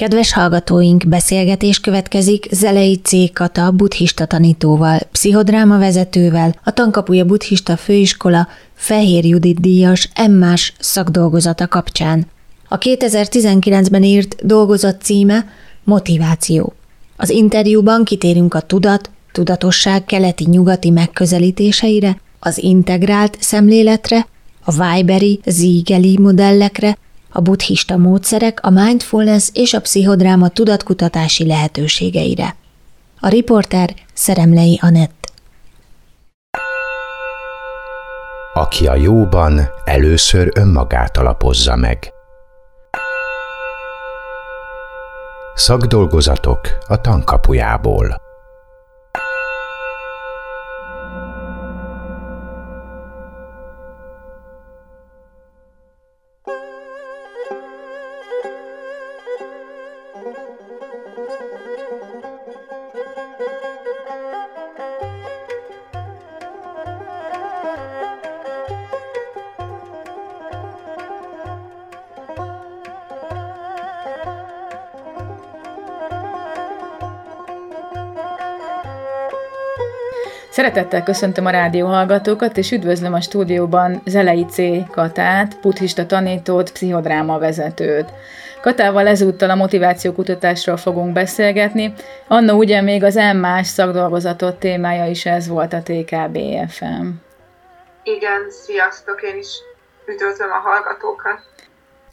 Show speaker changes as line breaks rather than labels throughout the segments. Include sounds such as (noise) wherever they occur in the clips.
Kedves hallgatóink, beszélgetés következik Zelei C. Kata buddhista tanítóval, pszichodráma vezetővel, a Tankapuja Buddhista Főiskola Fehér Judit díjas emmás szakdolgozata kapcsán. A 2019-ben írt dolgozat címe Motiváció. Az interjúban kitérünk a tudat, tudatosság keleti-nyugati megközelítéseire, az integrált szemléletre, a Weiberi, Ziegeli modellekre, a buddhista módszerek, a mindfulness és a pszichodráma tudatkutatási lehetőségeire. A riporter Szeremlei Anett.
Aki a jóban először önmagát alapozza meg. Szakdolgozatok a tankapujából.
Szeretettel köszöntöm a rádió hallgatókat, és üdvözlöm a stúdióban Zelei C. Katát, buddhista tanítót, pszichodráma vezetőt. Katával ezúttal a motivációkutatásról fogunk beszélgetni. Anna ugye még az M más szakdolgozatot témája is ez volt a TKBFM.
Igen, sziasztok, én is üdvözlöm a hallgatókat.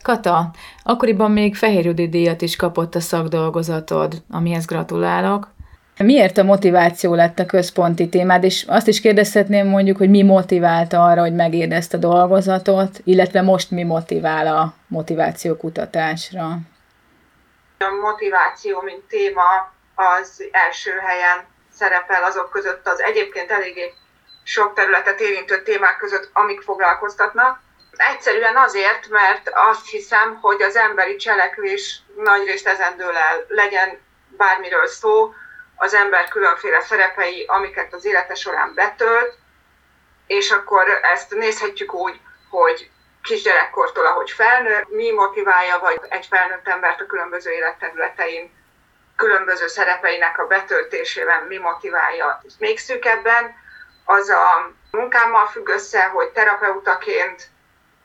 Kata, akkoriban még Fehér díjat is kapott a szakdolgozatod, amihez gratulálok. Miért a motiváció lett a központi témád, és azt is kérdezhetném mondjuk, hogy mi motiválta arra, hogy megírd ezt a dolgozatot, illetve most mi motivál a motiváció kutatásra?
A motiváció, mint téma, az első helyen szerepel azok között az egyébként eléggé sok területet érintő témák között, amik foglalkoztatnak. Egyszerűen azért, mert azt hiszem, hogy az emberi cselekvés nagyrészt ezen dől el, legyen bármiről szó, az ember különféle szerepei, amiket az élete során betölt, és akkor ezt nézhetjük úgy, hogy kisgyerekkortól, ahogy felnő, mi motiválja, vagy egy felnőtt embert a különböző életterületein, különböző szerepeinek a betöltésében mi motiválja. Még szűkebben az a munkámmal függ össze, hogy terapeutaként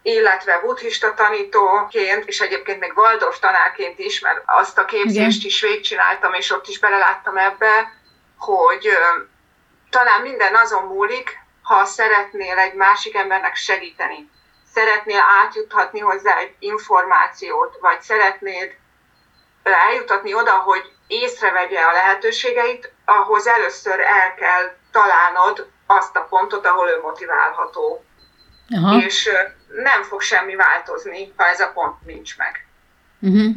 illetve buddhista tanítóként, és egyébként még Waldorf tanárként is, mert azt a képzést Igen. is végigcsináltam, és ott is beleláttam ebbe, hogy talán minden azon múlik, ha szeretnél egy másik embernek segíteni, szeretnél átjuthatni hozzá egy információt, vagy szeretnéd eljutatni oda, hogy észrevegye a lehetőségeit, ahhoz először el kell találnod azt a pontot, ahol ő motiválható. Aha. És nem fog semmi változni, ha ez a pont nincs meg. Uh-huh.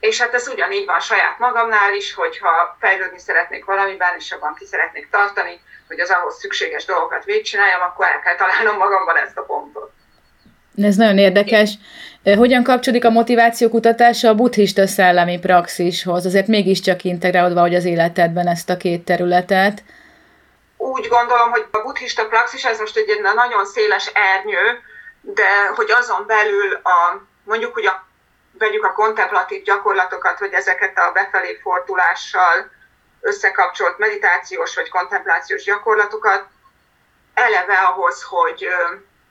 És hát ez ugyanígy van saját magamnál is, hogyha fejlődni szeretnék valamiben, és abban ki szeretnék tartani, hogy az ahhoz szükséges dolgokat végigcsináljam, akkor el kell találnom magamban ezt a pontot.
Ez nagyon érdekes. Hogyan kapcsolódik a motiváció kutatása a buddhista szellemi praxishoz? Azért mégiscsak integrálod valahogy az életedben ezt a két területet.
Úgy gondolom, hogy a buddhista praxis ez most egy nagyon széles ernyő, de hogy azon belül a, mondjuk, hogy a, vegyük a kontemplatív gyakorlatokat, hogy ezeket a befelé fordulással összekapcsolt meditációs vagy kontemplációs gyakorlatokat, eleve ahhoz, hogy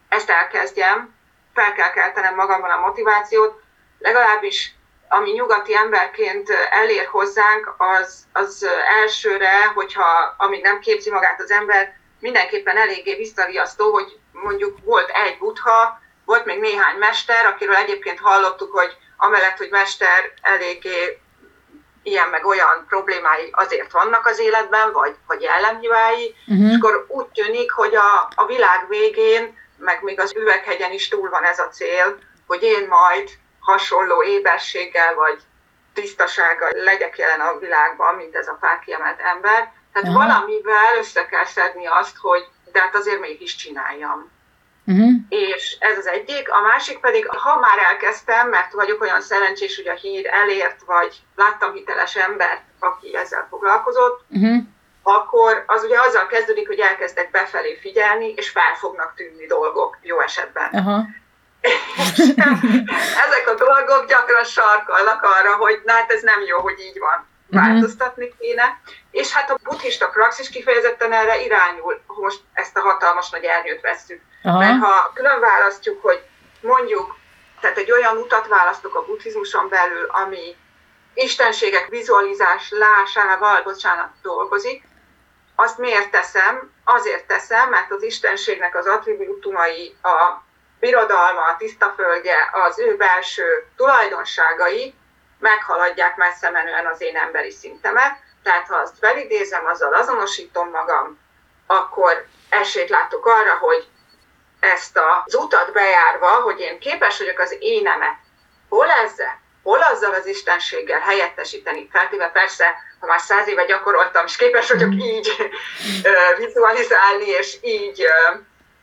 ezt elkezdjem, fel kell keltenem magamban a motivációt, legalábbis ami nyugati emberként elér hozzánk, az, az elsőre, hogyha amíg nem képzi magát az ember, mindenképpen eléggé visszariasztó, hogy mondjuk volt egy butha, volt még néhány mester, akiről egyébként hallottuk, hogy amellett, hogy mester eléggé ilyen meg olyan problémái azért vannak az életben, vagy, vagy jellemhibái, uh-huh. és akkor úgy tűnik, hogy a, a világ végén, meg még az üveghegyen is túl van ez a cél, hogy én majd hasonló éberséggel, vagy tisztasággal legyek jelen a világban, mint ez a pár kiemelt ember. Tehát uh-huh. valamivel össze kell szedni azt, hogy de hát azért mégis csináljam. Uh-huh. És ez az egyik. A másik pedig, ha már elkezdtem, mert vagyok olyan szerencsés, hogy a hír elért, vagy láttam hiteles embert, aki ezzel foglalkozott, uh-huh. akkor az ugye azzal kezdődik, hogy elkezdek befelé figyelni, és fel fognak tűnni dolgok jó esetben. Uh-huh. (laughs) ezek a dolgok gyakran sarkalnak arra, hogy na hát ez nem jó, hogy így van. Mhm. Változtatni kéne. És hát a buddhista praxis kifejezetten erre irányul, most ezt a hatalmas nagy ernyőt vesszük. Aha. Mert ha külön választjuk, hogy mondjuk, tehát egy olyan utat választok a buddhizmuson belül, ami istenségek vizualizálásával, bocsánat, dolgozik, azt miért teszem? Azért teszem, mert az istenségnek az attribútumai, a birodalma, a tiszta földje, az ő belső tulajdonságai meghaladják messze menően az én emberi szintemet. Tehát ha azt felidézem, azzal azonosítom magam, akkor esélyt látok arra, hogy ezt az utat bejárva, hogy én képes vagyok az énemet hol ezzel, hol azzal az istenséggel helyettesíteni, feltéve persze, ha már száz éve gyakoroltam, és képes vagyok mm. így vizualizálni, és így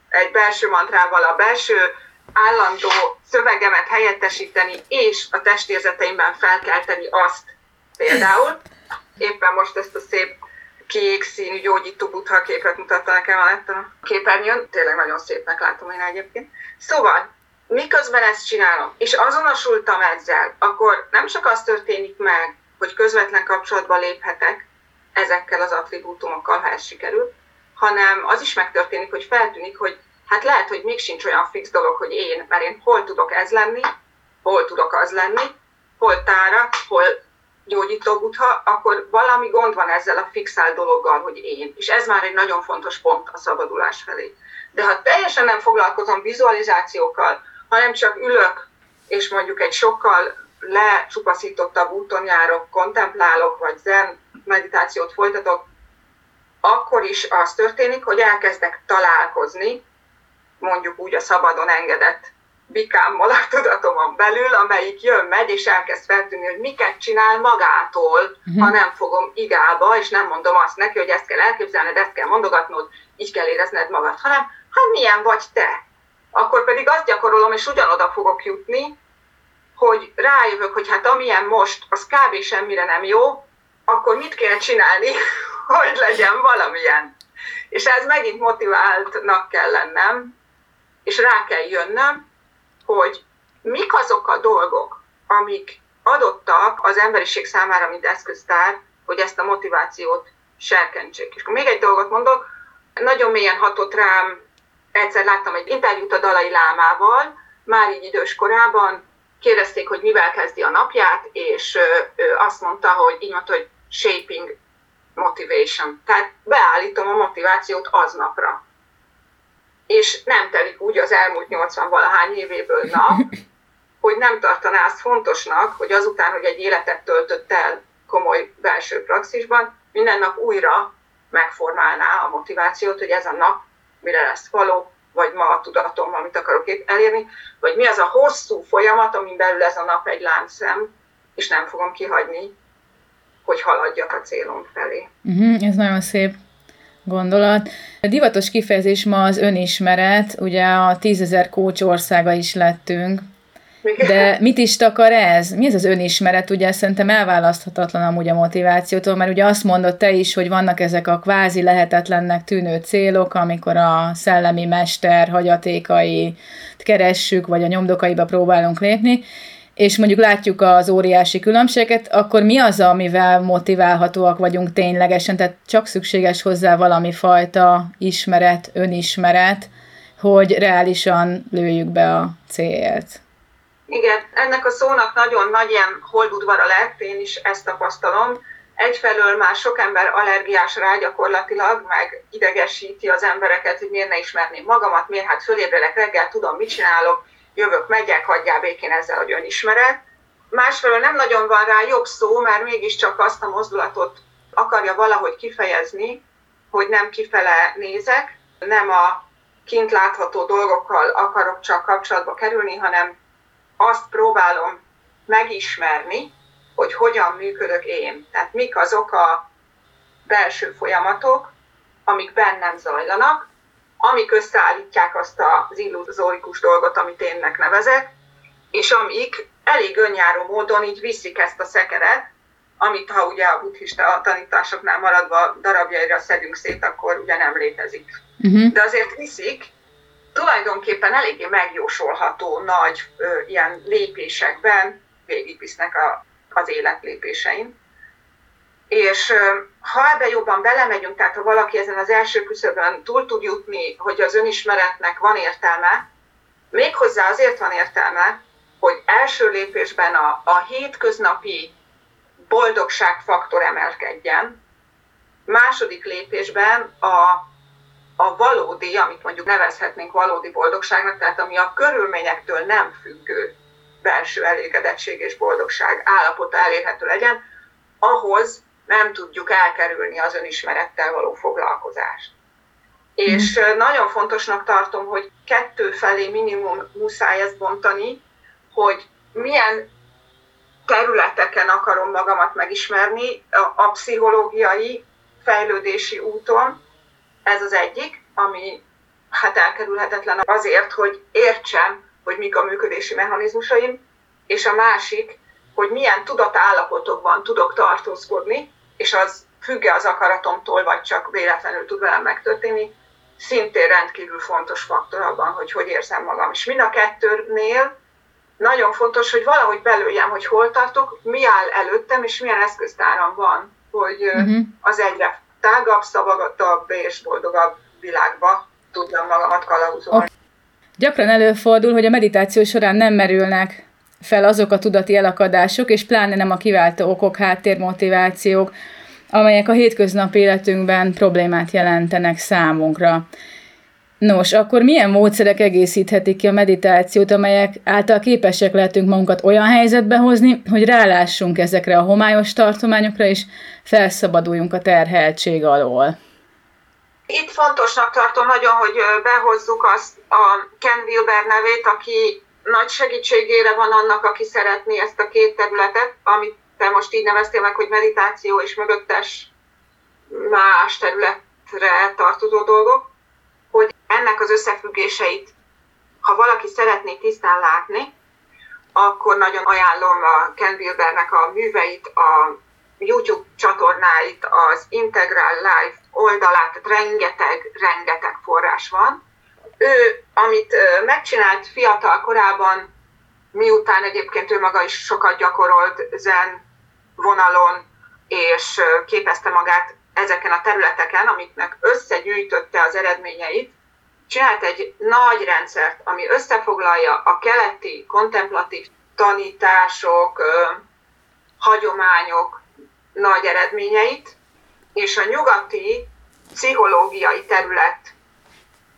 egy belső mantrával a belső állandó szövegemet helyettesíteni, és a testérzeteimben felkelteni azt például. Éppen most ezt a szép kék színű gyógyító butha képet mutatta nekem a képernyőn. Tényleg nagyon szépnek látom én egyébként. Szóval, miközben ezt csinálom, és azonosultam ezzel, akkor nem csak az történik meg, hogy közvetlen kapcsolatba léphetek ezekkel az attribútumokkal, ha ez sikerül, hanem az is megtörténik, hogy feltűnik, hogy hát lehet, hogy még sincs olyan fix dolog, hogy én, mert én hol tudok ez lenni, hol tudok az lenni, hol tára, hol gyógyító butha, akkor valami gond van ezzel a fixált dologgal, hogy én. És ez már egy nagyon fontos pont a szabadulás felé. De ha teljesen nem foglalkozom vizualizációkkal, hanem csak ülök, és mondjuk egy sokkal lecsupaszítottabb úton járok, kontemplálok, vagy zen meditációt folytatok, akkor is az történik, hogy elkezdek találkozni, mondjuk úgy a szabadon engedett bikámmal a tudatomon belül, amelyik jön, megy, és elkezd feltűnni, hogy miket csinál magától, uh-huh. ha nem fogom igába, és nem mondom azt neki, hogy ezt kell elképzelned, ezt kell mondogatnod, így kell érezned magad, hanem hát milyen vagy te. Akkor pedig azt gyakorolom, és ugyanoda fogok jutni, hogy rájövök, hogy hát amilyen most, az kb. semmire nem jó, akkor mit kéne csinálni, (laughs) hogy legyen valamilyen. És ez megint motiváltnak kell lennem, és rá kell jönnöm, hogy mik azok a dolgok, amik adottak az emberiség számára, mint eszköztár, hogy ezt a motivációt serkentsék. És akkor még egy dolgot mondok, nagyon mélyen hatott rám, egyszer láttam egy interjút a Dalai Lámával, már így idős korában, kérdezték, hogy mivel kezdi a napját, és ő azt mondta, hogy így mondta, hogy shaping motivation. Tehát beállítom a motivációt aznapra. És nem telik úgy az elmúlt 80 valahány évéből nap, (laughs) hogy nem tartaná azt fontosnak, hogy azután, hogy egy életet töltött el komoly belső praxisban, minden nap újra megformálná a motivációt, hogy ez a nap mire lesz való, vagy ma a tudatom, amit akarok elérni, vagy mi az a hosszú folyamat, amin belül ez a nap egy láncszem, és nem fogom kihagyni, hogy haladjak a célom felé.
Uh-huh, ez nagyon szép gondolat. A divatos kifejezés ma az önismeret, ugye a tízezer kócs országa is lettünk, de mit is takar ez? Mi ez az önismeret? Ugye szerintem elválaszthatatlan amúgy a motivációtól, mert ugye azt mondod te is, hogy vannak ezek a kvázi lehetetlennek tűnő célok, amikor a szellemi mester hagyatékai keressük, vagy a nyomdokaiba próbálunk lépni, és mondjuk látjuk az óriási különbséget, akkor mi az, amivel motiválhatóak vagyunk ténylegesen? Tehát csak szükséges hozzá valami fajta ismeret, önismeret, hogy reálisan lőjük be a célt.
Igen, ennek a szónak nagyon nagy ilyen holdudvara lett, én is ezt tapasztalom. Egyfelől már sok ember allergiás rá gyakorlatilag, meg idegesíti az embereket, hogy miért ne ismerném magamat, miért hát fölébredek reggel, tudom, mit csinálok, jövök, megyek, hagyjál békén ezzel, hogy önismeret. Másfelől nem nagyon van rá jobb szó, mert mégiscsak azt a mozdulatot akarja valahogy kifejezni, hogy nem kifele nézek, nem a kint látható dolgokkal akarok csak kapcsolatba kerülni, hanem azt próbálom megismerni, hogy hogyan működök én. Tehát mik azok a belső folyamatok, amik bennem zajlanak, amik összeállítják azt az illuzórikus dolgot, amit énnek nevezek, és amik elég önjáró módon így viszik ezt a szekeret, amit ha ugye a buddhista tanításoknál maradva darabjaira szedünk szét, akkor ugye nem létezik. Uh-huh. De azért viszik, tulajdonképpen eléggé megjósolható nagy ö, ilyen lépésekben végigvisznek a, az életlépésein. És ha ebbe jobban belemegyünk, tehát ha valaki ezen az első küszöbön túl tud jutni, hogy az önismeretnek van értelme, méghozzá azért van értelme, hogy első lépésben a, a hétköznapi boldogságfaktor emelkedjen, második lépésben a a valódi, amit mondjuk nevezhetnénk valódi boldogságnak, tehát ami a körülményektől nem függő belső elégedettség és boldogság állapota elérhető legyen, ahhoz nem tudjuk elkerülni az önismerettel való foglalkozást. És mm. nagyon fontosnak tartom, hogy kettő felé minimum muszáj ezt bontani, hogy milyen területeken akarom magamat megismerni a, a pszichológiai fejlődési úton, ez az egyik, ami hát elkerülhetetlen azért, hogy értsem, hogy mik a működési mechanizmusaim, és a másik, hogy milyen tudatállapotokban tudok tartózkodni, és az függe az akaratomtól, vagy csak véletlenül tud velem megtörténni, szintén rendkívül fontos faktor abban, hogy hogy érzem magam. És mind a kettőnél nagyon fontos, hogy valahogy belőjem, hogy hol tartok, mi áll előttem, és milyen eszköztáram van, hogy uh-huh. az egyre tágabb, szabadabb és boldogabb világba tudjam magamat kalauzolni.
Gyakran előfordul, hogy a meditáció során nem merülnek fel azok a tudati elakadások, és pláne nem a kiváltó okok, háttérmotivációk, amelyek a hétköznapi életünkben problémát jelentenek számunkra. Nos, akkor milyen módszerek egészíthetik ki a meditációt, amelyek által képesek lehetünk magunkat olyan helyzetbe hozni, hogy rálássunk ezekre a homályos tartományokra, és felszabaduljunk a terheltség alól?
Itt fontosnak tartom nagyon, hogy behozzuk azt a Ken Wilber nevét, aki nagy segítségére van annak, aki szeretné ezt a két területet, amit te most így neveztél meg, hogy meditáció és mögöttes más területre tartozó dolgok hogy ennek az összefüggéseit, ha valaki szeretné tisztán látni, akkor nagyon ajánlom a Ken Wilbernek a műveit, a YouTube csatornáit, az Integral Life oldalát, rengeteg, rengeteg forrás van. Ő, amit megcsinált fiatal korában, miután egyébként ő maga is sokat gyakorolt zen vonalon, és képezte magát ezeken a területeken, amiknek összegyűjtötte az eredményeit, csinált egy nagy rendszert, ami összefoglalja a keleti kontemplatív tanítások, hagyományok nagy eredményeit, és a nyugati pszichológiai terület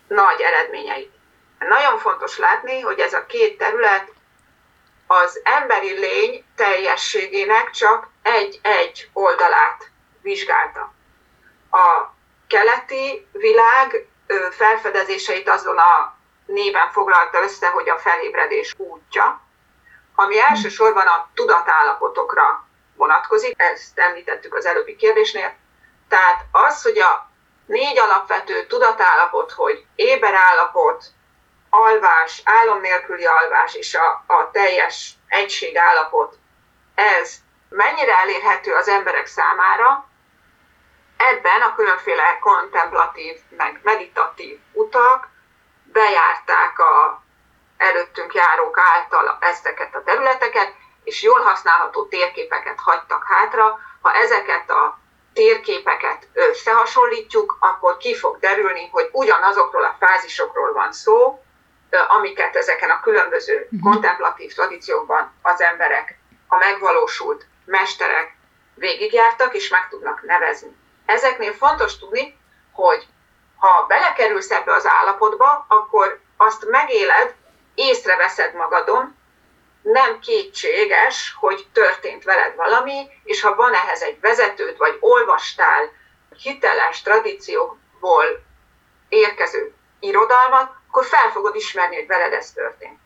nagy eredményeit. Nagyon fontos látni, hogy ez a két terület az emberi lény teljességének csak egy-egy oldalát vizsgálta a keleti világ felfedezéseit azon a néven foglalta össze, hogy a felébredés útja, ami elsősorban a tudatállapotokra vonatkozik, ezt említettük az előbbi kérdésnél. Tehát az, hogy a négy alapvető tudatállapot, hogy éber állapot, alvás, álom nélküli alvás és a, a teljes egységállapot, ez mennyire elérhető az emberek számára, ebben a különféle kontemplatív, meg meditatív utak bejárták a előttünk járók által ezeket a területeket, és jól használható térképeket hagytak hátra. Ha ezeket a térképeket összehasonlítjuk, akkor ki fog derülni, hogy ugyanazokról a fázisokról van szó, amiket ezeken a különböző uh-huh. kontemplatív tradíciókban az emberek, a megvalósult mesterek végigjártak, és meg tudnak nevezni. Ezeknél fontos tudni, hogy ha belekerülsz ebbe az állapotba, akkor azt megéled, észreveszed magadon, nem kétséges, hogy történt veled valami, és ha van ehhez egy vezetőd, vagy olvastál hiteles tradíciókból érkező irodalmat, akkor fel fogod ismerni, hogy veled ez történt.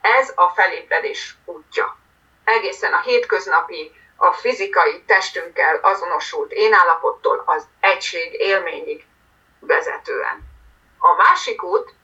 Ez a felébredés útja. Egészen a hétköznapi a fizikai testünkkel azonosult énállapottól az egység élményig vezetően. A másik út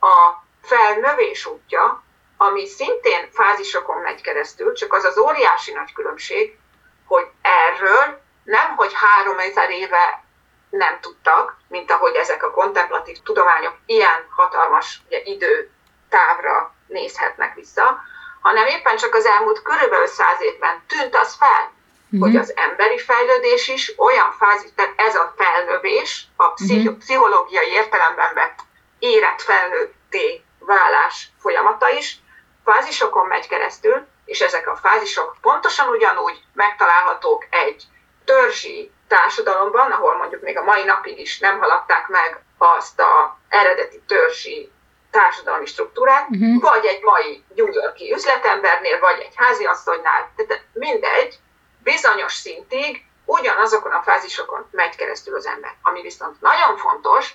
a felnövés útja, ami szintén fázisokon megy keresztül, csak az az óriási nagy különbség, hogy erről nem, hogy három ezer éve nem tudtak, mint ahogy ezek a kontemplatív tudományok ilyen hatalmas ugye, időtávra nézhetnek vissza, hanem éppen csak az elmúlt körülbelül száz évben tűnt az fel, uh-huh. hogy az emberi fejlődés is olyan fázis, tehát ez a felnövés, a pszichi- uh-huh. pszichológiai értelemben vett érett felnőtté válás folyamata is fázisokon megy keresztül, és ezek a fázisok pontosan ugyanúgy megtalálhatók egy törzsi társadalomban, ahol mondjuk még a mai napig is nem haladták meg azt a eredeti törzsi társadalmi struktúrát, uh-huh. vagy egy mai New Yorki üzletembernél, vagy egy háziasszonynál, tehát mindegy, bizonyos szintig ugyanazokon a fázisokon megy keresztül az ember. Ami viszont nagyon fontos,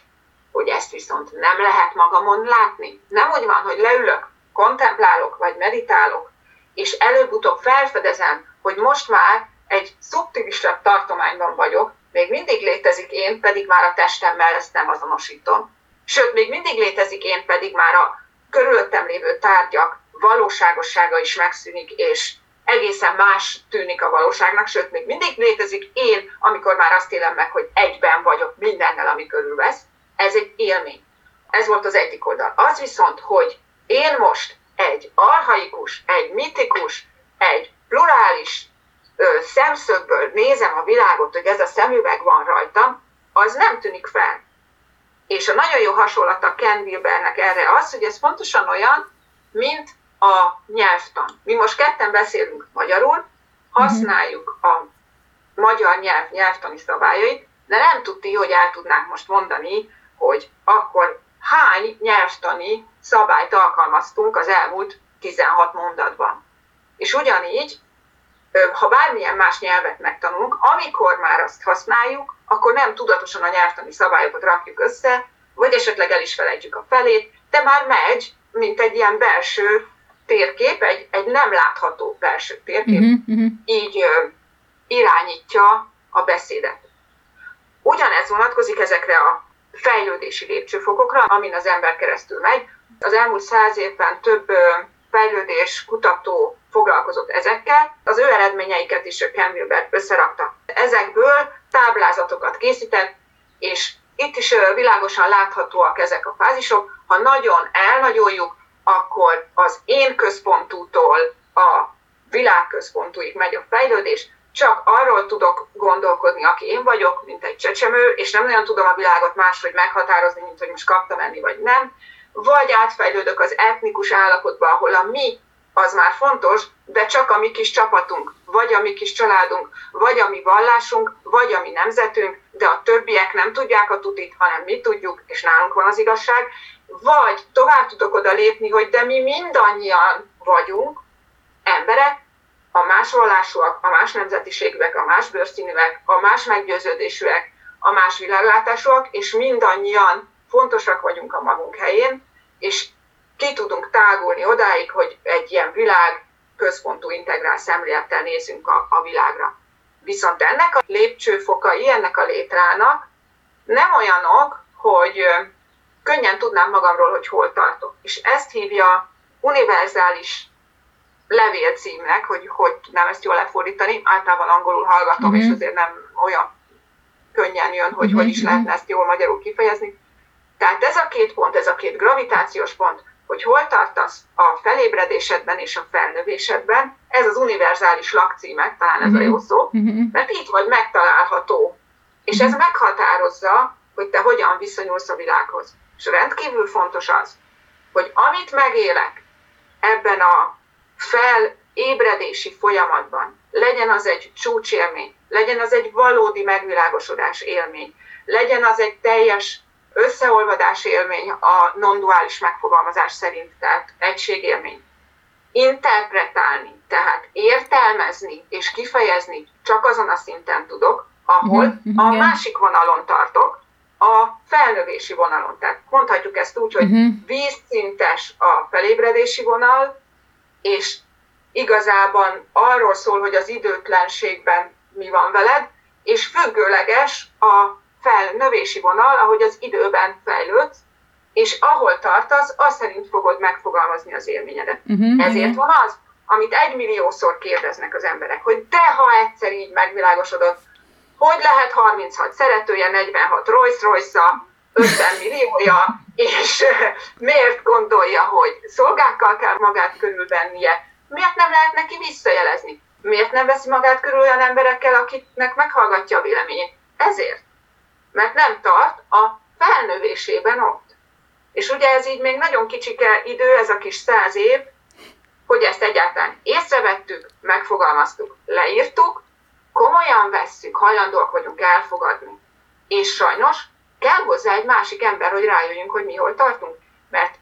hogy ezt viszont nem lehet magamon látni. Nem úgy van, hogy leülök, kontemplálok, vagy meditálok, és előbb-utóbb felfedezem, hogy most már egy szubtilisebb tartományban vagyok, még mindig létezik én, pedig már a testemmel ezt nem azonosítom. Sőt, még mindig létezik én, pedig már a körülöttem lévő tárgyak valóságossága is megszűnik, és egészen más tűnik a valóságnak, sőt, még mindig létezik én, amikor már azt élem meg, hogy egyben vagyok mindennel, ami körülvesz. Ez egy élmény. Ez volt az egyik oldal. Az viszont, hogy én most egy arhaikus, egy mitikus, egy plurális ö, szemszögből nézem a világot, hogy ez a szemüveg van rajtam, az nem tűnik fel. És a nagyon jó hasonlat a Ken Wilbernek erre az, hogy ez pontosan olyan, mint a nyelvtan. Mi most ketten beszélünk magyarul, használjuk a magyar nyelv nyelvtani szabályait, de nem tudti, hogy el tudnánk most mondani, hogy akkor hány nyelvtani szabályt alkalmaztunk az elmúlt 16 mondatban. És ugyanígy, ha bármilyen más nyelvet megtanulunk, amikor már azt használjuk, akkor nem tudatosan a nyelvtani szabályokat rakjuk össze, vagy esetleg el is felejtjük a felét, de már megy, mint egy ilyen belső térkép, egy, egy nem látható belső térkép, uh-huh, uh-huh. így ö, irányítja a beszédet. Ugyanez vonatkozik ezekre a fejlődési lépcsőfokokra, amin az ember keresztül megy. Az elmúlt száz évben több fejlődés kutató foglalkozott ezekkel, az ő eredményeiket is Ken Wilber összerakta. Ezekből táblázatokat készített, és itt is világosan láthatóak ezek a fázisok. Ha nagyon elnagyoljuk, akkor az én központútól a világközpontúig megy a fejlődés, csak arról tudok gondolkodni, aki én vagyok, mint egy csecsemő, és nem olyan tudom a világot máshogy meghatározni, mint hogy most kaptam enni, vagy nem, vagy átfejlődök az etnikus állapotba, ahol a mi az már fontos, de csak a mi kis csapatunk, vagy a mi kis családunk, vagy a mi vallásunk, vagy a mi nemzetünk, de a többiek nem tudják a tutit, hanem mi tudjuk, és nálunk van az igazság, vagy tovább tudok oda lépni, hogy de mi mindannyian vagyunk emberek, a más vallásúak, a más nemzetiségűek, a más bőrszínűek, a más meggyőződésűek, a más világlátásúak, és mindannyian fontosak vagyunk a magunk helyén, és ki tudunk tágulni odáig, hogy egy ilyen világ központú integrál szemlélettel nézünk a, a világra. Viszont ennek a lépcsőfokai, ennek a létrának nem olyanok, hogy könnyen tudnám magamról, hogy hol tartok. És ezt hívja univerzális levélcímnek, hogy hogy tudnám ezt jól lefordítani. Általában angolul hallgatom, mm-hmm. és mhm. azért nem olyan könnyen jön, hogy mm-hmm. hogy is mhm. lehetne ezt jól magyarul kifejezni. Tehát ez a két pont, ez a két gravitációs pont, hogy hol tartasz a felébredésedben és a felnövésedben, ez az univerzális lakcímek, talán ez a jó szó, mm-hmm. mert itt vagy megtalálható. És ez meghatározza, hogy te hogyan viszonyulsz a világhoz. És rendkívül fontos az, hogy amit megélek ebben a felébredési folyamatban, legyen az egy csúcsélmény, legyen az egy valódi megvilágosodás élmény, legyen az egy teljes összeolvadás élmény a non-duális megfogalmazás szerint, tehát egységélmény. Interpretálni, tehát értelmezni és kifejezni csak azon a szinten tudok, ahol uh-huh, a másik vonalon tartok, a felnövési vonalon. Tehát mondhatjuk ezt úgy, hogy uh-huh. vízszintes a felébredési vonal, és igazában arról szól, hogy az időtlenségben mi van veled, és függőleges a felnövési vonal, ahogy az időben fejlődsz, és ahol tartasz, az szerint fogod megfogalmazni az élményedet. Uh-huh, Ezért uh-huh. van az, amit egymilliószor kérdeznek az emberek, hogy de ha egyszer így megvilágosodott, hogy lehet 36 szeretője, 46 Rolls-Royce-a, 50 milliója, és miért gondolja, hogy szolgákkal kell magát körülvennie, miért nem lehet neki visszajelezni? Miért nem veszi magát körül olyan emberekkel, akiknek meghallgatja a véleményét? Ezért. Mert nem tart a felnövésében ott. És ugye ez így még nagyon kicsike idő, ez a kis száz év, hogy ezt egyáltalán észrevettük, megfogalmaztuk, leírtuk, komolyan vesszük, hajlandóak vagyunk elfogadni. És sajnos kell hozzá egy másik ember, hogy rájöjjünk, hogy mi hol tartunk. Mert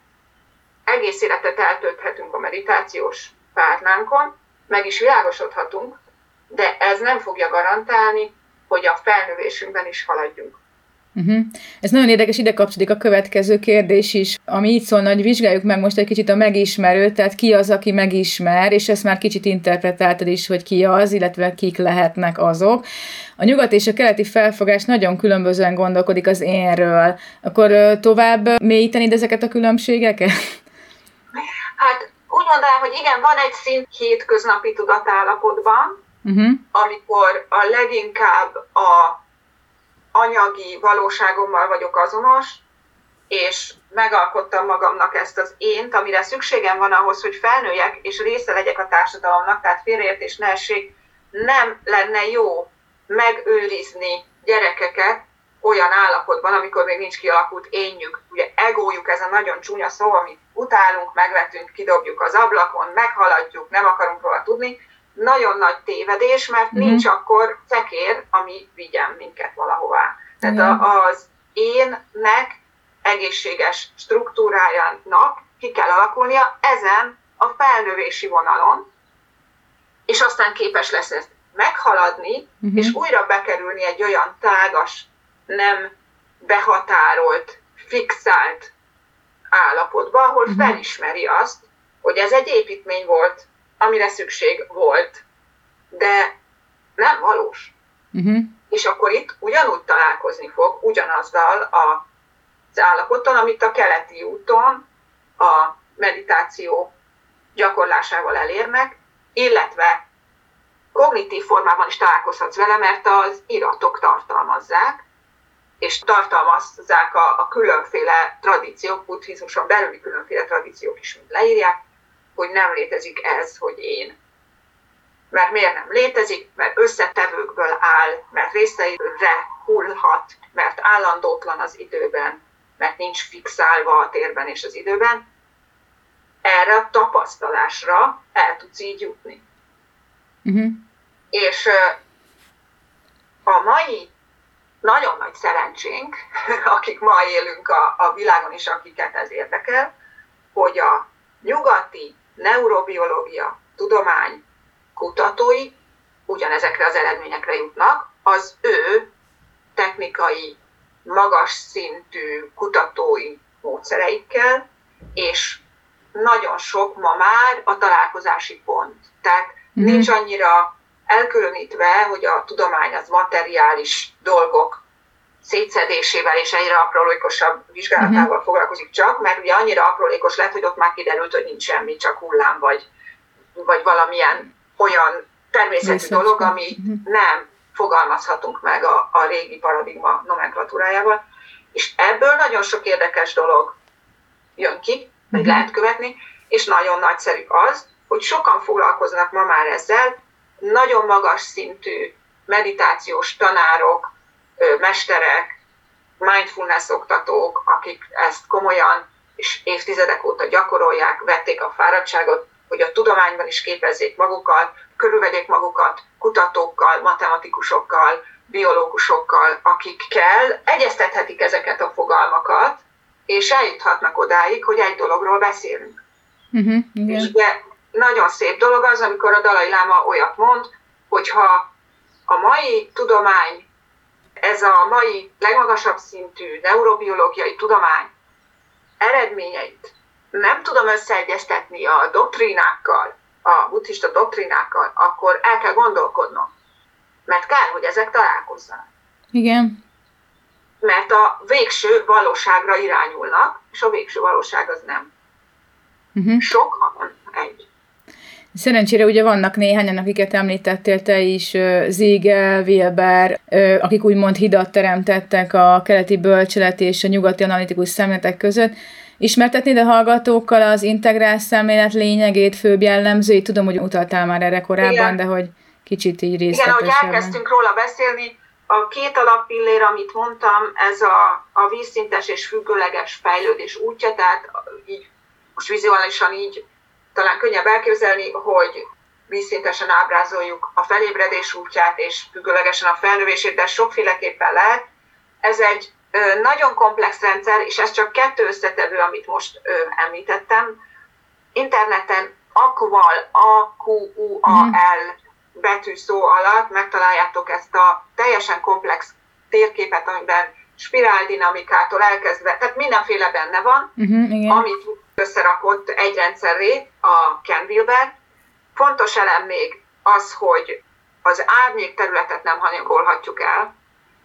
egész életet eltölthetünk a meditációs párnánkon, meg is világosodhatunk, de ez nem fogja garantálni, hogy a felnövésünkben is haladjunk.
Uh-huh. Ez nagyon érdekes, ide kapcsolódik a következő kérdés is, ami így szólna, hogy vizsgáljuk meg most egy kicsit a megismerőt, tehát ki az, aki megismer, és ezt már kicsit interpretáltad is, hogy ki az, illetve kik lehetnek azok. A nyugat és a keleti felfogás nagyon különbözően gondolkodik az énről. Akkor tovább mélyíteni ezeket a különbségeket?
Hát úgy mondanám, hogy igen, van egy szint hétköznapi tudatállapotban, uh-huh. amikor a leginkább a anyagi valóságommal vagyok azonos, és megalkottam magamnak ezt az ént, amire szükségem van ahhoz, hogy felnőjek, és része legyek a társadalomnak, tehát félreértés ne essék, nem lenne jó megőrizni gyerekeket olyan állapotban, amikor még nincs kialakult énjük. Ugye egójuk ez a nagyon csúnya szó, amit utálunk, megvetünk, kidobjuk az ablakon, meghaladjuk, nem akarunk róla tudni, nagyon nagy tévedés, mert mm-hmm. nincs akkor szekér, ami vigyen minket valahová. Tehát mm-hmm. az énnek egészséges struktúrájának ki kell alakulnia ezen a felnövési vonalon, és aztán képes lesz ezt meghaladni, uh-huh. és újra bekerülni egy olyan tágas, nem behatárolt, fixált állapotba, ahol uh-huh. felismeri azt, hogy ez egy építmény volt, amire szükség volt, de nem valós. Uh-huh. És akkor itt ugyanúgy találkozni fog, ugyanazzal a, az állapottal, amit a keleti úton a meditáció gyakorlásával elérnek, illetve kognitív formában is találkozhatsz vele, mert az iratok tartalmazzák, és tartalmazzák a, a különféle tradíciók, buddhizmuson belüli különféle tradíciók is mind leírják, hogy nem létezik ez, hogy én. Mert miért nem létezik? Mert összetevőkből áll, mert részeire hullhat, mert állandótlan az időben, mert nincs fixálva a térben és az időben. Erre a tapasztalásra el tudsz így jutni. Uh-huh. És a mai nagyon nagy szerencsénk, (laughs) akik ma élünk a, a világon is, akiket ez érdekel, hogy a nyugati neurobiológia tudomány kutatói ugyanezekre az eredményekre jutnak, az ő technikai, magas szintű kutatói módszereikkel, és nagyon sok ma már a találkozási pont. Tehát mm-hmm. nincs annyira elkülönítve, hogy a tudomány az materiális dolgok szétszedésével és egyre aprólékosabb vizsgálatával uh-huh. foglalkozik csak, mert ugye annyira aprólékos lett, hogy ott már kiderült, hogy nincs semmi, csak hullám vagy, vagy valamilyen olyan természetű Viszont. dolog, ami uh-huh. nem fogalmazhatunk meg a, a régi paradigma nomenklatúrájával. És ebből nagyon sok érdekes dolog jön ki, meg uh-huh. lehet követni, és nagyon nagyszerű az, hogy sokan foglalkoznak ma már ezzel, nagyon magas szintű meditációs tanárok, mesterek, mindfulness oktatók, akik ezt komolyan és évtizedek óta gyakorolják, vették a fáradtságot, hogy a tudományban is képezzék magukat, körülvegyék magukat kutatókkal, matematikusokkal, biológusokkal, akikkel egyeztethetik ezeket a fogalmakat, és eljuthatnak odáig, hogy egy dologról beszélünk. Uh-huh, És ugye nagyon szép dolog az, amikor a Dalai Láma olyat mond, hogyha a mai tudomány ez a mai legmagasabb szintű neurobiológiai tudomány eredményeit nem tudom összeegyeztetni a doktrínákkal, a buddhista doktrínákkal, akkor el kell gondolkodnom. Mert kell, hogy ezek találkozzanak.
Igen.
Mert a végső valóságra irányulnak, és a végső valóság az nem. Uh-huh. Sok, egy.
Szerencsére ugye vannak néhányan, akiket említettél te is, Ziegel, Wilber, akik úgymond hidat teremtettek a keleti bölcselet és a nyugati analitikus szemletek között. Ismertetnéd a hallgatókkal az integrál szemlélet lényegét, főbb jellemzőit? Tudom, hogy utaltál már erre korábban, Igen. de hogy kicsit így részletesebben.
Igen, ahogy elkezdtünk róla beszélni, a két alappillér, amit mondtam, ez a, a vízszintes és függőleges fejlődés útja, tehát így most vizuálisan így talán könnyebb elképzelni, hogy vízszintesen ábrázoljuk a felébredés útját és függőlegesen a felnövését, de sokféleképpen lehet. Ez egy nagyon komplex rendszer, és ez csak kettő összetevő, amit most említettem. Interneten akval, A-Q-U-A-L betű szó alatt megtaláljátok ezt a teljesen komplex térképet, amiben spiráldinamikától elkezdve, tehát mindenféle benne van, uh-huh, igen. amit összerakott egy rendszerré a Canville-ben. Fontos elem még az, hogy az árnyék területet nem hanyagolhatjuk el.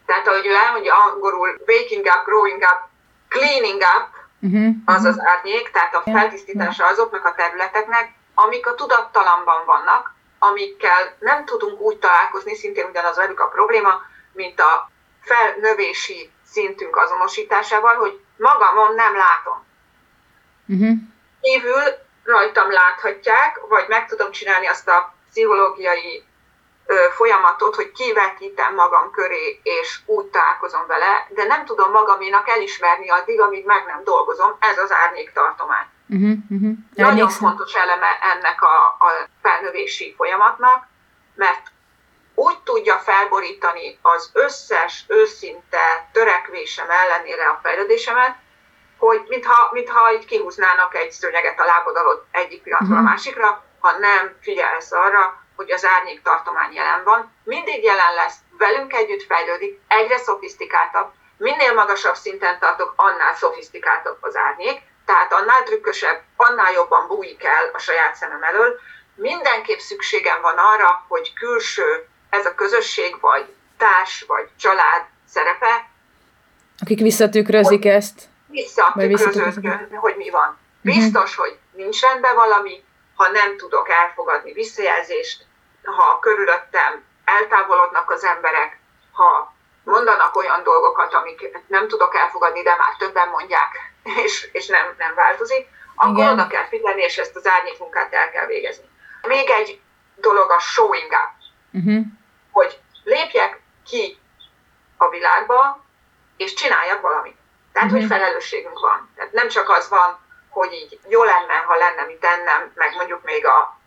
Tehát ahogy ő elmondja angolul, waking up, growing up, cleaning up, uh-huh, az az árnyék, tehát a feltisztítása azoknak a területeknek, amik a tudattalamban vannak, amikkel nem tudunk úgy találkozni, szintén ugyanaz velük a probléma, mint a felnövési szintünk azonosításával, hogy magamon nem látom. Uh-huh. Kívül rajtam láthatják, vagy meg tudom csinálni azt a pszichológiai ö, folyamatot, hogy kivetítem magam köré, és úgy találkozom vele, de nem tudom magaménak elismerni addig, amíg meg nem dolgozom. Ez az árnyék tartomány. Uh-huh, uh-huh. Nagyon fontos eleme ennek a, a felnövési folyamatnak, mert úgy tudja felborítani az összes őszinte törekvésem ellenére a fejlődésemet, hogy mintha, mintha így kihúznának egy szőnyeget a lábod alatt egyik pillanatról a másikra, ha nem figyelsz arra, hogy az árnyék tartomány jelen van, mindig jelen lesz, velünk együtt fejlődik, egyre szofisztikáltabb, minél magasabb szinten tartok, annál szofisztikáltabb az árnyék, tehát annál trükkösebb, annál jobban bújik el a saját szemem elől. Mindenképp szükségem van arra, hogy külső, ez a közösség, vagy társ, vagy család szerepe.
Akik visszatükrözik ezt.
Visszatükröződjön, hogy mi van. Mhm. Biztos, hogy nincs rendben valami, ha nem tudok elfogadni visszajelzést, ha körülöttem eltávolodnak az emberek, ha mondanak olyan dolgokat, amiket nem tudok elfogadni, de már többen mondják, és, és nem, nem változik, akkor Igen. oda kell figyelni, és ezt az árnyékmunkát el kell végezni. Még egy dolog a showing up, uh-huh. Lépjek ki a világba, és csináljak valamit. Tehát, hogy felelősségünk van. Tehát nem csak az van, hogy így jó lenne, ha lenne mit tennem, meg mondjuk még a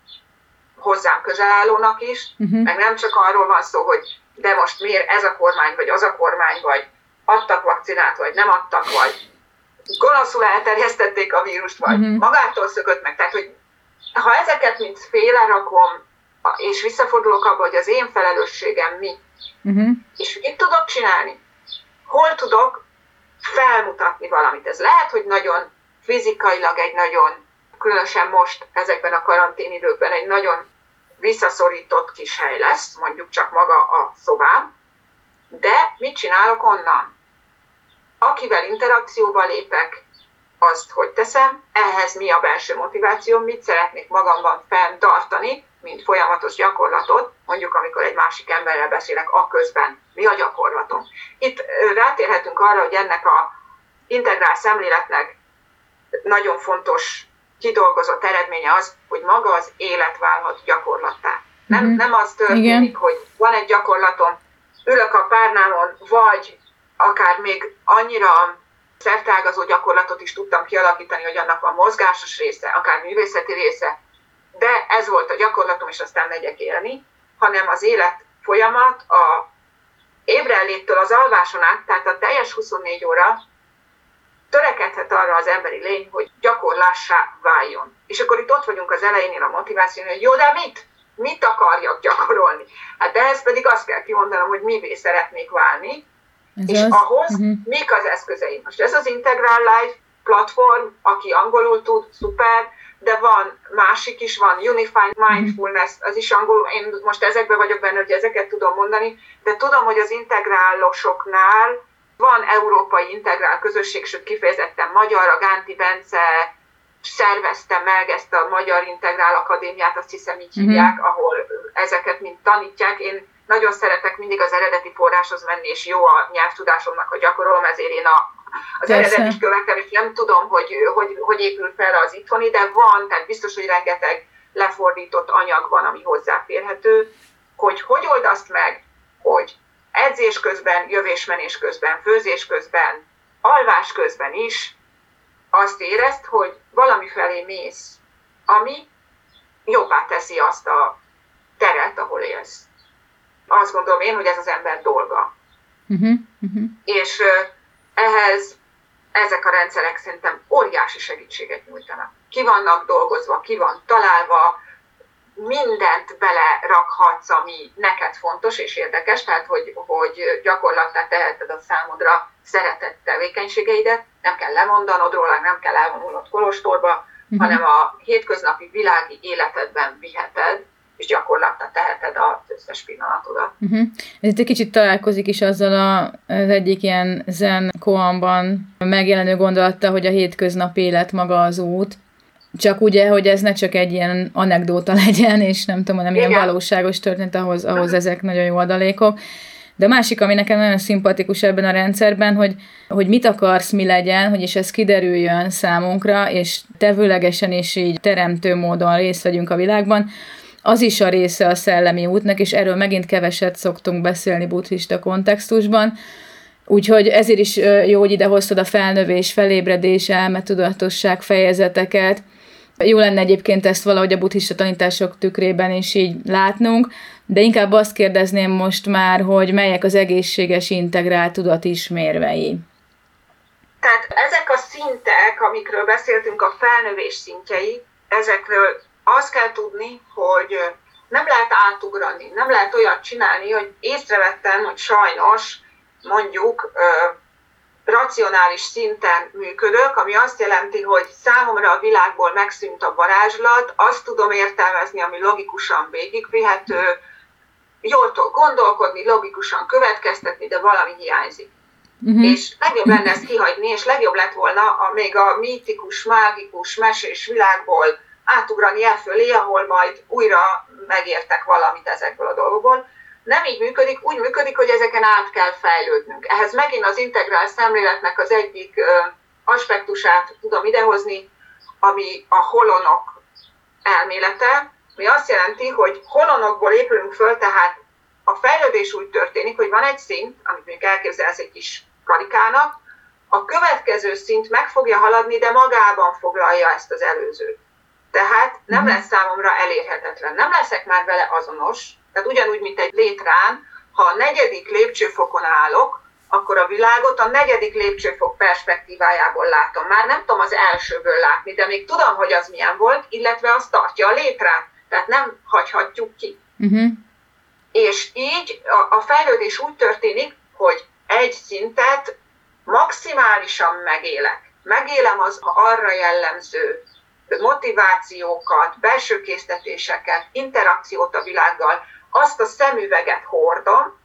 hozzám közel állónak is, uh-huh. meg nem csak arról van szó, hogy de most miért ez a kormány, vagy az a kormány, vagy adtak vakcinát, vagy nem adtak, vagy gonoszul elterjesztették a vírust, vagy uh-huh. magától szökött meg. Tehát, hogy ha ezeket mind félrerakom, és visszafordulok abba, hogy az én felelősségem mi, uh-huh. és mit tudok csinálni, hol tudok felmutatni valamit. Ez lehet, hogy nagyon fizikailag egy nagyon, különösen most ezekben a karanténidőkben egy nagyon visszaszorított kis hely lesz, mondjuk csak maga a szobám, de mit csinálok onnan? Akivel interakcióba lépek, azt hogy teszem, ehhez mi a belső motiváció, mit szeretnék magamban fenntartani, mint folyamatos gyakorlatot, mondjuk amikor egy másik emberrel beszélek, a közben mi a gyakorlatom. Itt rátérhetünk arra, hogy ennek a integrál szemléletnek nagyon fontos kidolgozott eredménye az, hogy maga az élet válhat gyakorlattá. Nem, mm-hmm. nem az történik, Igen. hogy van egy gyakorlatom, ülök a párnámon, vagy akár még annyira szertágazó gyakorlatot is tudtam kialakítani, hogy annak van mozgásos része, akár művészeti része, de ez volt a gyakorlatom, és aztán megyek élni, hanem az élet folyamat a ébrenléttől az alváson át, tehát a teljes 24 óra törekedhet arra az emberi lény, hogy gyakorlássá váljon. És akkor itt ott vagyunk az elejénél a motiváció, hogy jó, de mit? Mit akarjak gyakorolni? Hát ehhez pedig azt kell kimondanom, hogy mivé szeretnék válni, ez és az? ahhoz uh-huh. mik az eszközeim. Most ez az Integral Life platform, aki angolul tud, szuper, de van másik is, van Unified Mindfulness, az is angolul, én most ezekben vagyok benne, hogy ezeket tudom mondani, de tudom, hogy az integrálosoknál van európai integrál közösség, sőt kifejezetten magyar, a Gánti Bence, szervezte meg ezt a Magyar Integrál Akadémiát, azt hiszem így uh-huh. hívják, ahol ezeket mind tanítják. Én nagyon szeretek mindig az eredeti forráshoz menni, és jó a nyelvtudásomnak, hogy gyakorolom, ezért én a, az eredetit követem, és nem tudom, hogy, hogy hogy épül fel az itthoni, de van, tehát biztos, hogy rengeteg lefordított anyag van, ami hozzáférhető, hogy hogy old azt meg, hogy edzés közben, jövésmenés közben, főzés közben, alvás közben is azt érezt, hogy valami felé mész, ami jobbá teszi azt a teret, ahol élsz. Azt gondolom én, hogy ez az ember dolga. Uh-huh, uh-huh. És ehhez ezek a rendszerek szerintem óriási segítséget nyújtanak. Ki vannak dolgozva, ki van találva, mindent belerakhatsz, ami neked fontos és érdekes, tehát hogy, hogy gyakorlattá teheted a számodra szeretett tevékenységeidet, nem kell lemondanod róla, nem kell elvonulnod kolostorba, uh-huh. hanem a hétköznapi világi életedben viheted, és gyakorlattá teheted az összes pillanatodat.
Uh-huh. Ez itt egy kicsit találkozik is azzal a, az egyik ilyen zen koanban megjelenő gondolata, hogy a hétköznapi élet maga az út, csak ugye, hogy ez ne csak egy ilyen anekdóta (laughs) legyen, és nem tudom, nem ilyen valóságos történet, ahhoz, ahhoz ezek nagyon jó adalékok. De a másik, ami nekem nagyon szimpatikus ebben a rendszerben, hogy, hogy mit akarsz, mi legyen, hogy is ez kiderüljön számunkra, és tevőlegesen és így teremtő módon részt vegyünk a világban, az is a része a szellemi útnak, és erről megint keveset szoktunk beszélni buddhista kontextusban, Úgyhogy ezért is jó, hogy idehoztad a felnövés, felébredés, elmetudatosság fejezeteket, jó lenne egyébként ezt valahogy a buddhista tanítások tükrében is így látnunk, de inkább azt kérdezném most már, hogy melyek az egészséges integrált tudatismérvei.
Tehát ezek a szintek, amikről beszéltünk, a felnövés szintjei, ezekről azt kell tudni, hogy nem lehet átugrani, nem lehet olyat csinálni, hogy észrevettem, hogy sajnos mondjuk racionális szinten működök, ami azt jelenti, hogy számomra a világból megszűnt a varázslat, azt tudom értelmezni, ami logikusan végigvihető, jól tudok gondolkodni, logikusan következtetni, de valami hiányzik. Uh-huh. És legjobb lenne ezt kihagyni, és legjobb lett volna a, még a mítikus, mágikus, mesés világból átugrani el fölé, ahol majd újra megértek valamit ezekből a dolgokból nem így működik, úgy működik, hogy ezeken át kell fejlődnünk. Ehhez megint az integrál szemléletnek az egyik aspektusát tudom idehozni, ami a holonok elmélete, ami azt jelenti, hogy holonokból épülünk föl, tehát a fejlődés úgy történik, hogy van egy szint, amit még elképzelsz egy kis karikának, a következő szint meg fogja haladni, de magában foglalja ezt az előzőt. Tehát nem mhm. lesz számomra elérhetetlen. Nem leszek már vele azonos, tehát ugyanúgy, mint egy létrán, ha a negyedik lépcsőfokon állok, akkor a világot a negyedik lépcsőfok perspektívájából látom. Már nem tudom az elsőből látni, de még tudom, hogy az milyen volt, illetve az tartja a létrát. Tehát nem hagyhatjuk ki. Uh-huh. És így a, a fejlődés úgy történik, hogy egy szintet maximálisan megélek. Megélem az arra jellemző motivációkat, belső késztetéseket, interakciót a világgal, azt a szemüveget hordom,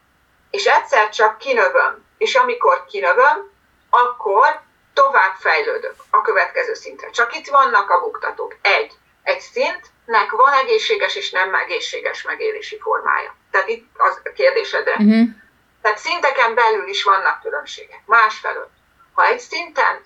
és egyszer csak kinövöm. És amikor kinövöm, akkor tovább fejlődök a következő szintre. Csak itt vannak a buktatók. Egy, egy szintnek van egészséges és nem egészséges megélési formája. Tehát itt az a kérdésedre. Uh-huh. Tehát szinteken belül is vannak különbségek. Másfelől, ha egy szinten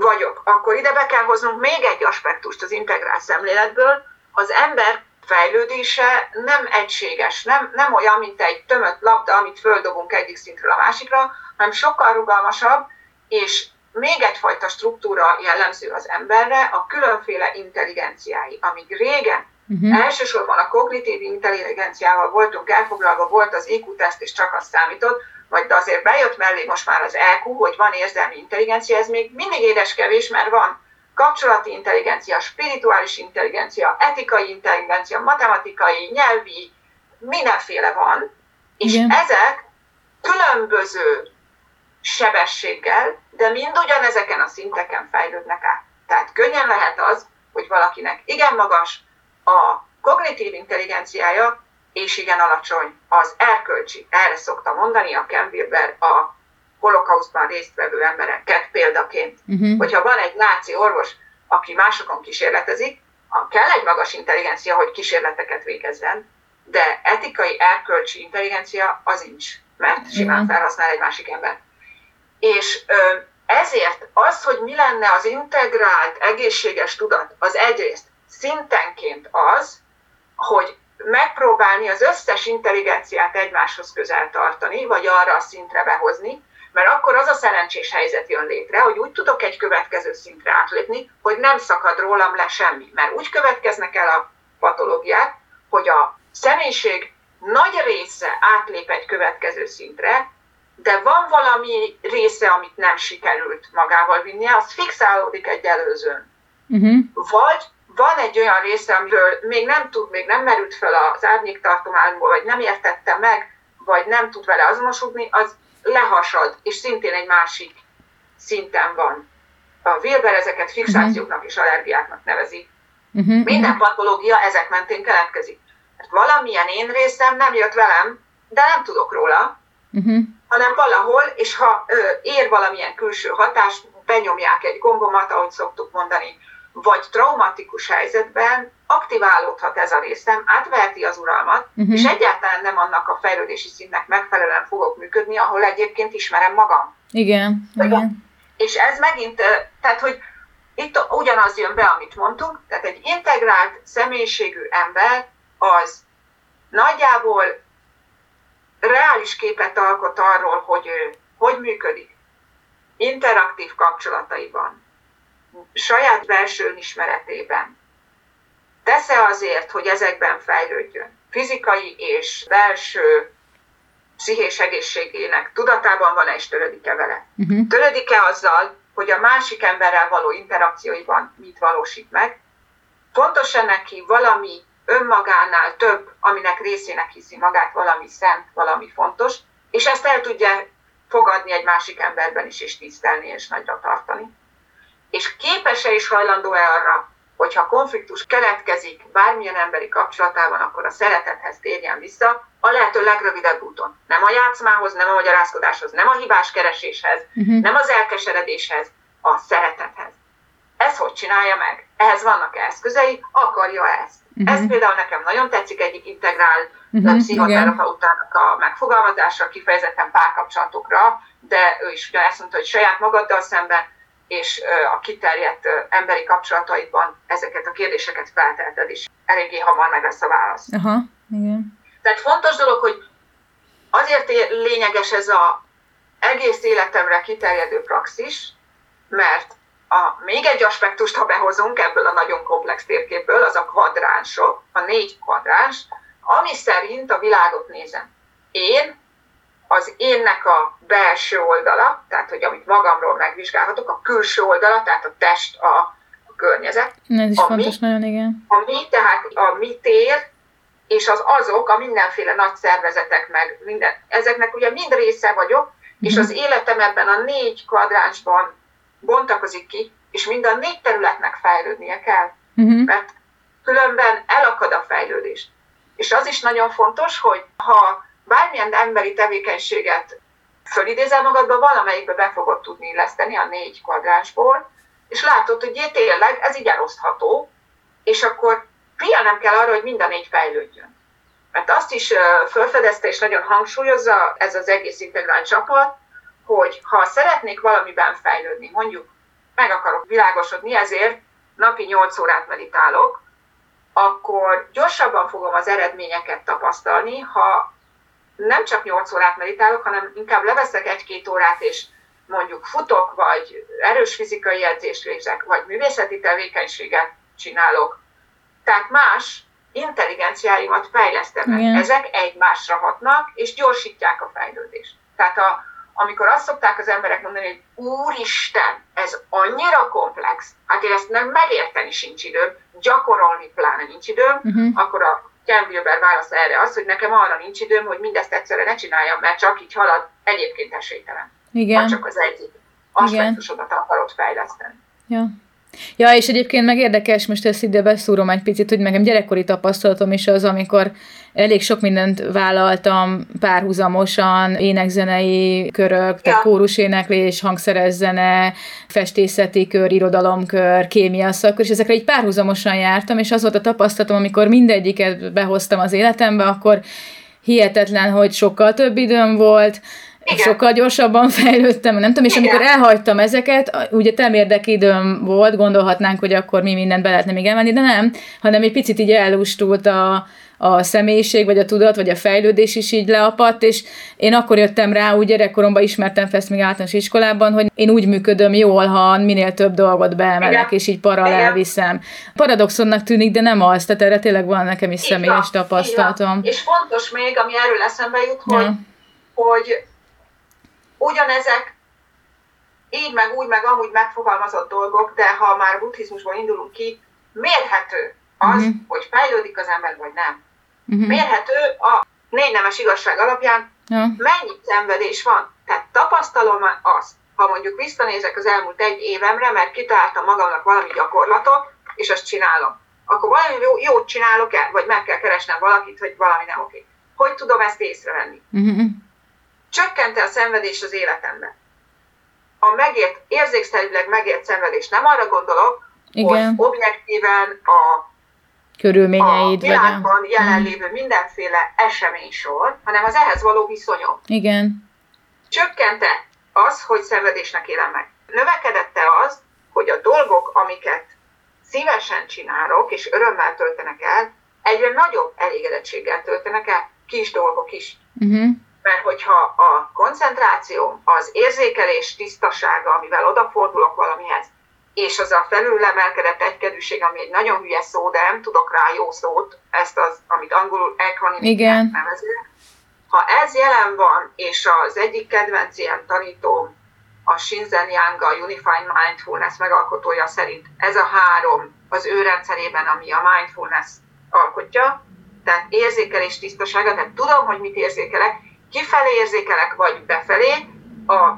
vagyok, akkor ide be kell hoznunk még egy aspektust az integrál szemléletből, az ember fejlődése nem egységes, nem, nem olyan, mint egy tömött labda, amit földobunk egyik szintről a másikra, hanem sokkal rugalmasabb, és még egyfajta struktúra jellemző az emberre, a különféle intelligenciái, amíg régen Uh-huh. Elsősorban a kognitív intelligenciával voltunk elfoglalva, volt az IQ-teszt, és csak az számított, vagy azért bejött mellé most már az EQ, hogy van érzelmi intelligencia, ez még mindig édes kevés, mert van kapcsolati intelligencia, spirituális intelligencia, etikai intelligencia, matematikai, nyelvi, mindenféle van, és Igen. ezek különböző sebességgel, de mind ugyanezeken a szinteken fejlődnek át. Tehát könnyen lehet az, hogy valakinek igen magas a kognitív intelligenciája, és igen alacsony az erkölcsi. Erre szokta mondani a Ken Wilber a holokauszban résztvevő embereket példaként. Uh-huh. Hogyha van egy náci orvos, aki másokon kísérletezik, kell egy magas intelligencia, hogy kísérleteket végezzen, de etikai, erkölcsi intelligencia az nincs, mert simán felhasznál egy másik ember. És ezért az, hogy mi lenne az integrált, egészséges tudat, az egyrészt szintenként az, hogy megpróbálni az összes intelligenciát egymáshoz közel tartani, vagy arra a szintre behozni, mert akkor az a szerencsés helyzet jön létre, hogy úgy tudok egy következő szintre átlépni, hogy nem szakad rólam le semmi. Mert úgy következnek el a patológiák, hogy a személyiség nagy része átlép egy következő szintre, de van valami része, amit nem sikerült magával vinnie, az fixálódik egy előzőn. Uh-huh. Vagy van egy olyan része, amiről még nem tud, még nem merült fel az árnyéktartományból, vagy nem értette meg, vagy nem tud vele azonosodni, az lehasad, és szintén egy másik szinten van. A Wilber ezeket fixációknak és allergiáknak nevezi. Uh-huh, Minden patológia ezek mentén keletkezik. Mert valamilyen én részem nem jött velem, de nem tudok róla, uh-huh. hanem valahol, és ha ö, ér valamilyen külső hatás, benyomják egy gombomat, ahogy szoktuk mondani, vagy traumatikus helyzetben aktiválódhat ez a részem, átveheti az uralmat, uh-huh. és egyáltalán nem annak a fejlődési szintnek megfelelően fogok működni, ahol egyébként ismerem magam.
Igen, igen.
És ez megint, tehát hogy itt ugyanaz jön be, amit mondtunk, tehát egy integrált személyiségű ember az nagyjából reális képet alkot arról, hogy ő hogy működik interaktív kapcsolataiban, saját belső ismeretében, tesz-e azért, hogy ezekben fejlődjön? Fizikai és belső pszichés egészségének tudatában van-e és törődik-e vele? Uh-huh. Törődik-e azzal, hogy a másik emberrel való interakcióiban mit valósít meg? Fontos-e neki valami önmagánál több, aminek részének hiszi magát, valami szent, valami fontos, és ezt el tudja fogadni egy másik emberben is, és tisztelni, és nagyra tartani. És képes-e és hajlandó-e arra, hogyha konfliktus keletkezik bármilyen emberi kapcsolatában, akkor a szeretethez térjen vissza, a lehető legrövidebb úton. Nem a játszmához, nem a magyarázkodáshoz, nem a hibás kereséshez, uh-huh. nem az elkeseredéshez, a szeretethez. Ez hogy csinálja meg? Ehhez vannak eszközei, akarja ezt. Uh-huh. Ez például nekem nagyon tetszik egyik integrál uh-huh. pszichoterapeutának a megfogalmazása, kifejezetten párkapcsolatokra, de ő is ugyanezt mondta, hogy saját magaddal szemben és a kiterjedt emberi kapcsolataidban ezeket a kérdéseket feltelted, és eléggé hamar meg lesz a válasz.
Aha, igen.
Tehát fontos dolog, hogy azért lényeges ez a egész életemre kiterjedő praxis, mert a, még egy aspektust, ha behozunk ebből a nagyon komplex térképből, az a kvadránsok, a négy kvadráns, ami szerint a világot nézem. Én az énnek a belső oldala, tehát hogy amit magamról megvizsgálhatok, a külső oldala, tehát a test, a, a környezet.
Ez is a fontos, mi, nagyon igen.
A mi, tehát a mi tér, és az azok, a mindenféle nagy szervezetek, meg minden, ezeknek ugye mind része vagyok, uh-huh. és az életem ebben a négy kvadránsban bontakozik ki, és mind a négy területnek fejlődnie kell, uh-huh. mert különben elakad a fejlődés. És az is nagyon fontos, hogy ha bármilyen emberi tevékenységet fölidézel magadba, valamelyikbe be fogod tudni illeszteni a négy kvadránsból, és látod, hogy tényleg ez így elosztható, és akkor figyelnem kell arra, hogy mind a négy fejlődjön. Mert azt is felfedezte és nagyon hangsúlyozza ez az egész integrált csapat, hogy ha szeretnék valamiben fejlődni, mondjuk meg akarok világosodni, ezért napi 8 órát meditálok, akkor gyorsabban fogom az eredményeket tapasztalni, ha nem csak 8 órát meditálok, hanem inkább leveszek egy-két órát, és mondjuk futok, vagy erős fizikai edzést végzek, vagy művészeti tevékenységet csinálok. Tehát más intelligenciáimat fejlesztem meg. Ezek egymásra hatnak, és gyorsítják a fejlődést. Tehát a, amikor azt szokták az emberek mondani, hogy úristen, ez annyira komplex, hát én ezt nem megérteni sincs időm, gyakorolni pláne nincs időm, uh-huh. akkor a Ken Wilber válasz erre az, hogy nekem arra nincs időm, hogy mindezt egyszerre ne csináljam, mert csak így halad, egyébként esélytelen. Igen. Ha csak az egyik aspektusodat akarod fejleszteni.
Ja. Ja, és egyébként meg érdekes, most ezt ide beszúrom egy picit, hogy nekem gyerekkori tapasztalatom is az, amikor elég sok mindent vállaltam párhuzamosan, énekzenei körök, tehát kóruséneklés, hangszeres zene, festészeti kör, irodalomkör, kémia szakör, és ezekre így párhuzamosan jártam, és az volt a tapasztalatom, amikor mindegyiket behoztam az életembe, akkor hihetetlen, hogy sokkal több időm volt, igen. sokkal gyorsabban fejlődtem, nem tudom, és Igen. amikor elhagytam ezeket, ugye temérdek időm volt, gondolhatnánk, hogy akkor mi mindent be lehetne még elmenni, de nem, hanem egy picit így elustult a, a személyiség, vagy a tudat, vagy a fejlődés is így leapadt, és én akkor jöttem rá, úgy gyerekkoromban ismertem fel ezt még általános iskolában, hogy én úgy működöm jól, ha minél több dolgot beemelek, és így paralel viszem. Paradoxonnak tűnik, de nem az, tehát erre tényleg van nekem is személyes tapasztalatom.
És fontos még, ami erről eszembe jut, hogy, ja. hogy ugyanezek így meg úgy meg amúgy megfogalmazott dolgok, de ha már buddhizmusból indulunk ki, mérhető az, uh-huh. hogy fejlődik az ember, vagy nem. Uh-huh. Mérhető a négy nemes igazság alapján, uh-huh. mennyi szenvedés van. Tehát tapasztalom azt, ha mondjuk visszanézek az elmúlt egy évemre, mert kitaláltam magamnak valami gyakorlatot, és azt csinálom. Akkor valami jó, jót csinálok el, vagy meg kell keresnem valakit, hogy valami nem oké. Hogy tudom ezt észrevenni? Uh-huh csökkente a szenvedés az életemben. A megért, érzékszerűleg megért szenvedés, nem arra gondolok, Igen. hogy objektíven a
körülményeid,
a világban vagy a... jelenlévő mindenféle eseménysor, hanem az ehhez való viszonyom.
Igen.
Csökkente az, hogy szenvedésnek élem meg. Növekedette az, hogy a dolgok, amiket szívesen csinálok, és örömmel töltenek el, egyre nagyobb elégedettséggel töltenek el, kis dolgok is. Uh-huh mert hogyha a koncentráció, az érzékelés tisztasága, amivel odafordulok valamihez, és az a felülemelkedett egykedűség, ami egy nagyon hülye szó, de nem tudok rá jó szót, ezt az, amit angolul equanimity nevezünk. Ha ez jelen van, és az egyik kedvenc ilyen tanítóm, a Shinzen Yang, a Unified Mindfulness megalkotója szerint ez a három az ő rendszerében, ami a mindfulness alkotja, tehát érzékelés tisztasága, tehát tudom, hogy mit érzékelek, kifelé érzékelek, vagy befelé, a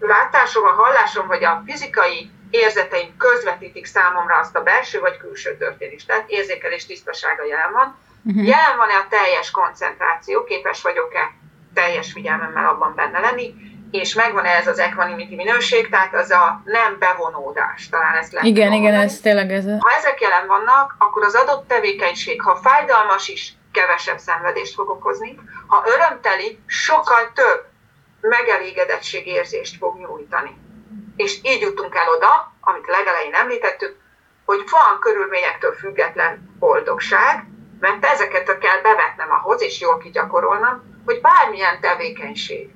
látásom, a hallásom, vagy a fizikai érzeteim közvetítik számomra azt a belső vagy külső történést. Tehát érzékelés tisztasága jelen van. Uh-huh. Jelen van-e a teljes koncentráció, képes vagyok-e teljes figyelmemmel abban benne lenni, és megvan-e ez az equanimity minőség, tehát az a nem bevonódás, talán ez
lehet. Igen, igen, ez tényleg ez.
Ha ezek jelen vannak, akkor az adott tevékenység, ha fájdalmas is, kevesebb szenvedést fog okozni. Ha örömteli, sokkal több megelégedettségérzést fog nyújtani. És így jutunk el oda, amit legelején említettük, hogy van körülményektől független boldogság, mert ezeket kell bevetnem ahhoz, és jól kigyakorolnom, hogy bármilyen tevékenység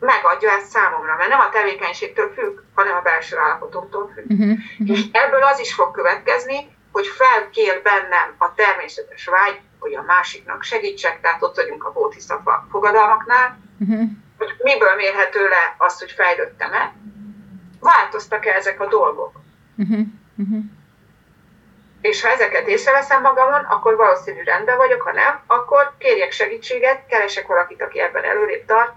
megadja ezt számomra, mert nem a tevékenységtől függ, hanem a belső állapotomtól függ. Uh-huh, uh-huh. És ebből az is fog következni, hogy felkér bennem a természetes vágy, hogy a másiknak segítsek, tehát ott vagyunk a bótiszafa fogadalmaknál, uh-huh. Hogy miből mérhető le az, hogy fejlődtem-e, változtak-e ezek a dolgok. Uh-huh. Uh-huh. És ha ezeket észreveszem magamon, akkor valószínű rendben vagyok, ha nem, akkor kérjek segítséget, keresek valakit, aki ebben előrébb tart,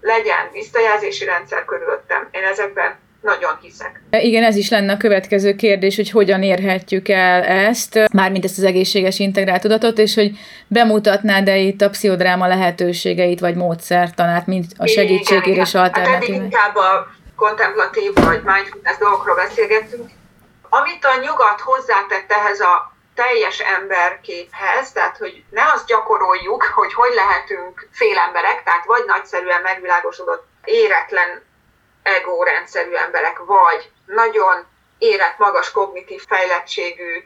legyen visszajelzési rendszer körülöttem. Én ezekben nagyon hiszek.
Igen, ez is lenne a következő kérdés, hogy hogyan érhetjük el ezt, mármint ezt az egészséges integrált tudatot, és hogy bemutatnád-e itt a pszichodráma lehetőségeit, vagy módszertanát, mint a segítségére és alternatív.
Hát inkább a kontemplatív vagy mindfulness dolgokról beszélgettünk. Amit a nyugat hozzátett ehhez a teljes emberképhez, tehát hogy ne azt gyakoroljuk, hogy hogy lehetünk félemberek, tehát vagy nagyszerűen megvilágosodott, éretlen ego rendszerű emberek, vagy nagyon érett, magas kognitív fejlettségű,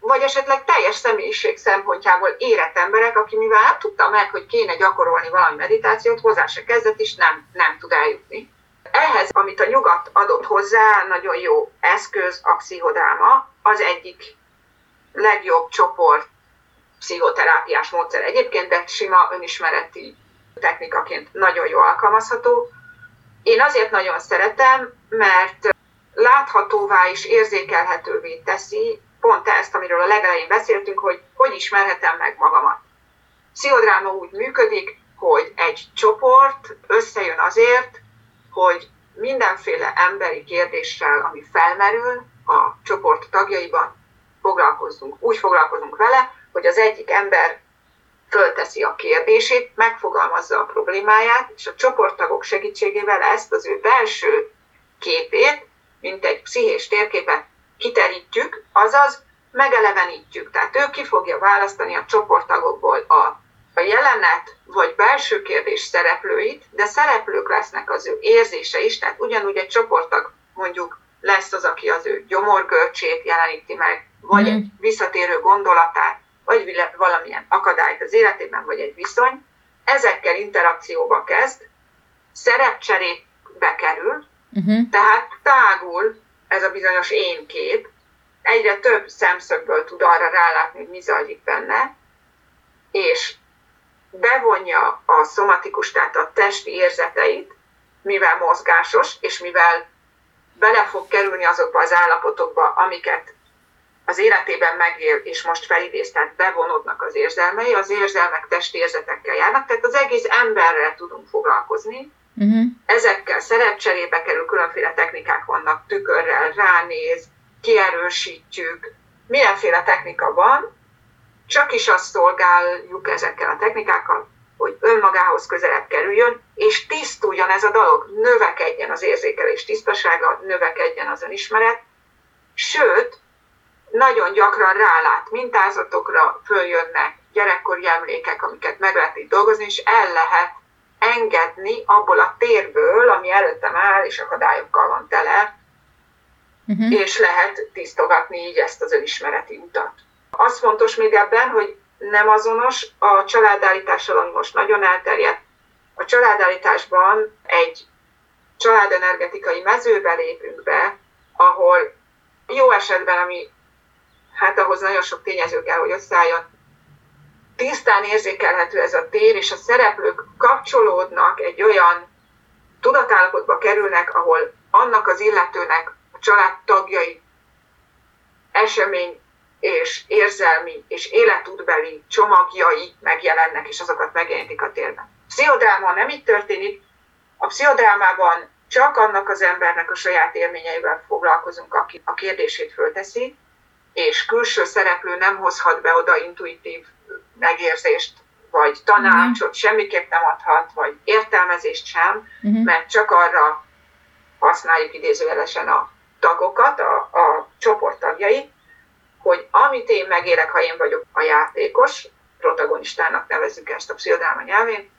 vagy esetleg teljes személyiség szempontjából érett emberek, aki mivel nem tudta meg, hogy kéne gyakorolni valami meditációt, hozzá se kezdett, és nem, nem tud eljutni. Ehhez, amit a nyugat adott hozzá, nagyon jó eszköz a pszichodráma, az egyik legjobb csoport pszichoterápiás módszer egyébként, de sima önismereti technikaként nagyon jó alkalmazható. Én azért nagyon szeretem, mert láthatóvá és érzékelhetővé teszi pont ezt, amiről a legelején beszéltünk, hogy hogy ismerhetem meg magamat. Pszichodráma úgy működik, hogy egy csoport összejön azért, hogy mindenféle emberi kérdéssel, ami felmerül, a csoport tagjaiban foglalkozzunk. Úgy foglalkozunk vele, hogy az egyik ember fölteszi a kérdését, megfogalmazza a problémáját, és a csoporttagok segítségével ezt az ő belső képét, mint egy pszichés térképet kiterítjük, azaz megelevenítjük. Tehát ő ki fogja választani a csoporttagokból a, a jelenet vagy belső kérdés szereplőit, de szereplők lesznek az ő érzése is, tehát ugyanúgy egy csoporttag mondjuk lesz az, aki az ő gyomorgörcsét jeleníti meg, vagy mm. egy visszatérő gondolatát, vagy valamilyen akadályt az életében, vagy egy viszony, ezekkel interakcióba kezd, szerepcserébe kerül, uh-huh. tehát tágul ez a bizonyos én kép, egyre több szemszögből tud arra rálátni, hogy mi zajlik benne, és bevonja a szomatikus, tehát a testi érzeteit, mivel mozgásos, és mivel bele fog kerülni azokba az állapotokba, amiket az életében megél, és most felidéz, tehát bevonódnak az érzelmei, az érzelmek testi érzetekkel járnak, tehát az egész emberrel tudunk foglalkozni. Uh-huh. Ezekkel szerepcserébe kerül, különféle technikák vannak, tükörrel ránéz, kierősítjük, mindenféle technika van, csak is azt szolgáljuk ezekkel a technikákkal, hogy önmagához közelebb kerüljön, és tisztuljon ez a dolog, növekedjen az érzékelés tisztasága, növekedjen az önismeret, sőt, nagyon gyakran rálát mintázatokra, följönnek gyerekkori emlékek, amiket meg lehet itt dolgozni, és el lehet engedni abból a térből, ami előttem áll, és akadályokkal van tele, uh-huh. és lehet tisztogatni így ezt az önismereti utat. Az fontos még ebben, hogy nem azonos a családállítással, ami most nagyon elterjedt. A családállításban egy családenergetikai mezőbe lépünk be, ahol jó esetben, ami hát ahhoz nagyon sok tényező kell, hogy összeálljon, tisztán érzékelhető ez a tér, és a szereplők kapcsolódnak egy olyan tudatállapotba kerülnek, ahol annak az illetőnek a család tagjai esemény és érzelmi és életútbeli csomagjai megjelennek, és azokat megjelenítik a térben. Pszichodráma nem így történik. A pszichodrámában csak annak az embernek a saját élményeivel foglalkozunk, aki a kérdését fölteszi, és külső szereplő nem hozhat be oda intuitív megérzést, vagy tanácsot, uh-huh. semmiképp nem adhat, vagy értelmezést sem, uh-huh. mert csak arra használjuk idézőjelesen a tagokat, a, a csoport tagjait, hogy amit én megérek, ha én vagyok a játékos, protagonistának nevezzük ezt a pszichodráma nyelvén,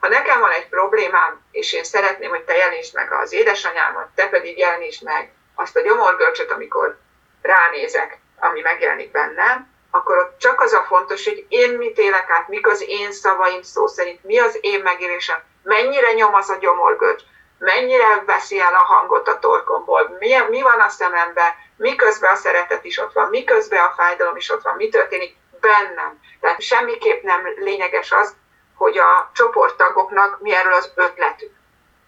ha nekem van egy problémám, és én szeretném, hogy te jelenítsd meg az édesanyámat, te pedig jelenítsd meg azt a gyomorgörcsöt, amikor ránézek, ami megjelenik bennem, akkor ott csak az a fontos, hogy én mit élek át, mik az én szavaim szó szerint, mi az én megélésem, mennyire nyom az a gyomorgörcs, mennyire veszi el a hangot a torkomból, mi, mi van a szememben, miközben a szeretet is ott van, miközben a fájdalom is ott van, mi történik bennem. Tehát semmiképp nem lényeges az, hogy a csoporttagoknak mi erről az ötletük.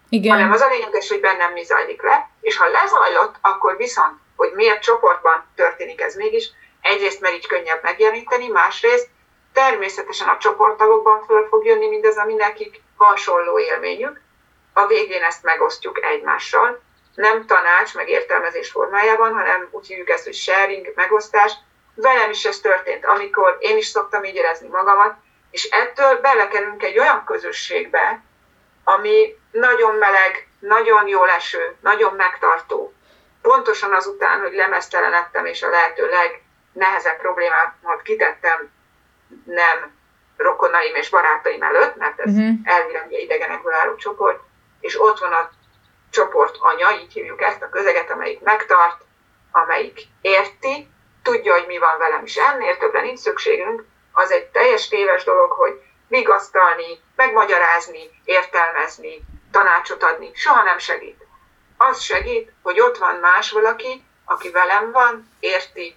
Igen. Hanem az a lényeges, hogy bennem mi zajlik le, és ha lezajlott, akkor viszont, hogy miért csoportban történik ez mégis, egyrészt mert így könnyebb megjeleníteni, másrészt természetesen a csoporttagokban föl fog jönni mindez, ami nekik hasonló élményük, a végén ezt megosztjuk egymással, nem tanács, meg értelmezés formájában, hanem úgy hívjuk ezt, hogy sharing, megosztás. Velem is ez történt, amikor én is szoktam így érezni magamat, és ettől belekerülünk egy olyan közösségbe, ami nagyon meleg, nagyon jó leső, nagyon megtartó. Pontosan azután, hogy lemeztelenedtem, és a lehető legnehezebb problémámat kitettem nem rokonaim és barátaim előtt, mert ez uh-huh. elvileg idegenekből álló csoport, és ott van a csoport anya, így hívjuk ezt a közeget, amelyik megtart, amelyik érti, tudja, hogy mi van velem, és ennél többre nincs szükségünk, az egy teljes téves dolog, hogy vigasztalni, megmagyarázni, értelmezni, tanácsot adni, soha nem segít. Az segít, hogy ott van más valaki, aki velem van, érti,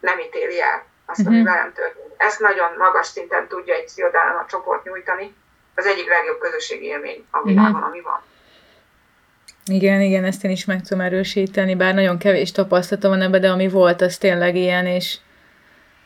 nem ítéli el azt, ami uh-huh. velem történt. Ezt nagyon magas szinten tudja egy sziodállam a csoport nyújtani. Az egyik legjobb közösségi élmény a világon, uh-huh. ami van.
Igen, igen, ezt én is meg tudom erősíteni, bár nagyon kevés tapasztalatom van ebbe, de ami volt, az tényleg ilyen, és,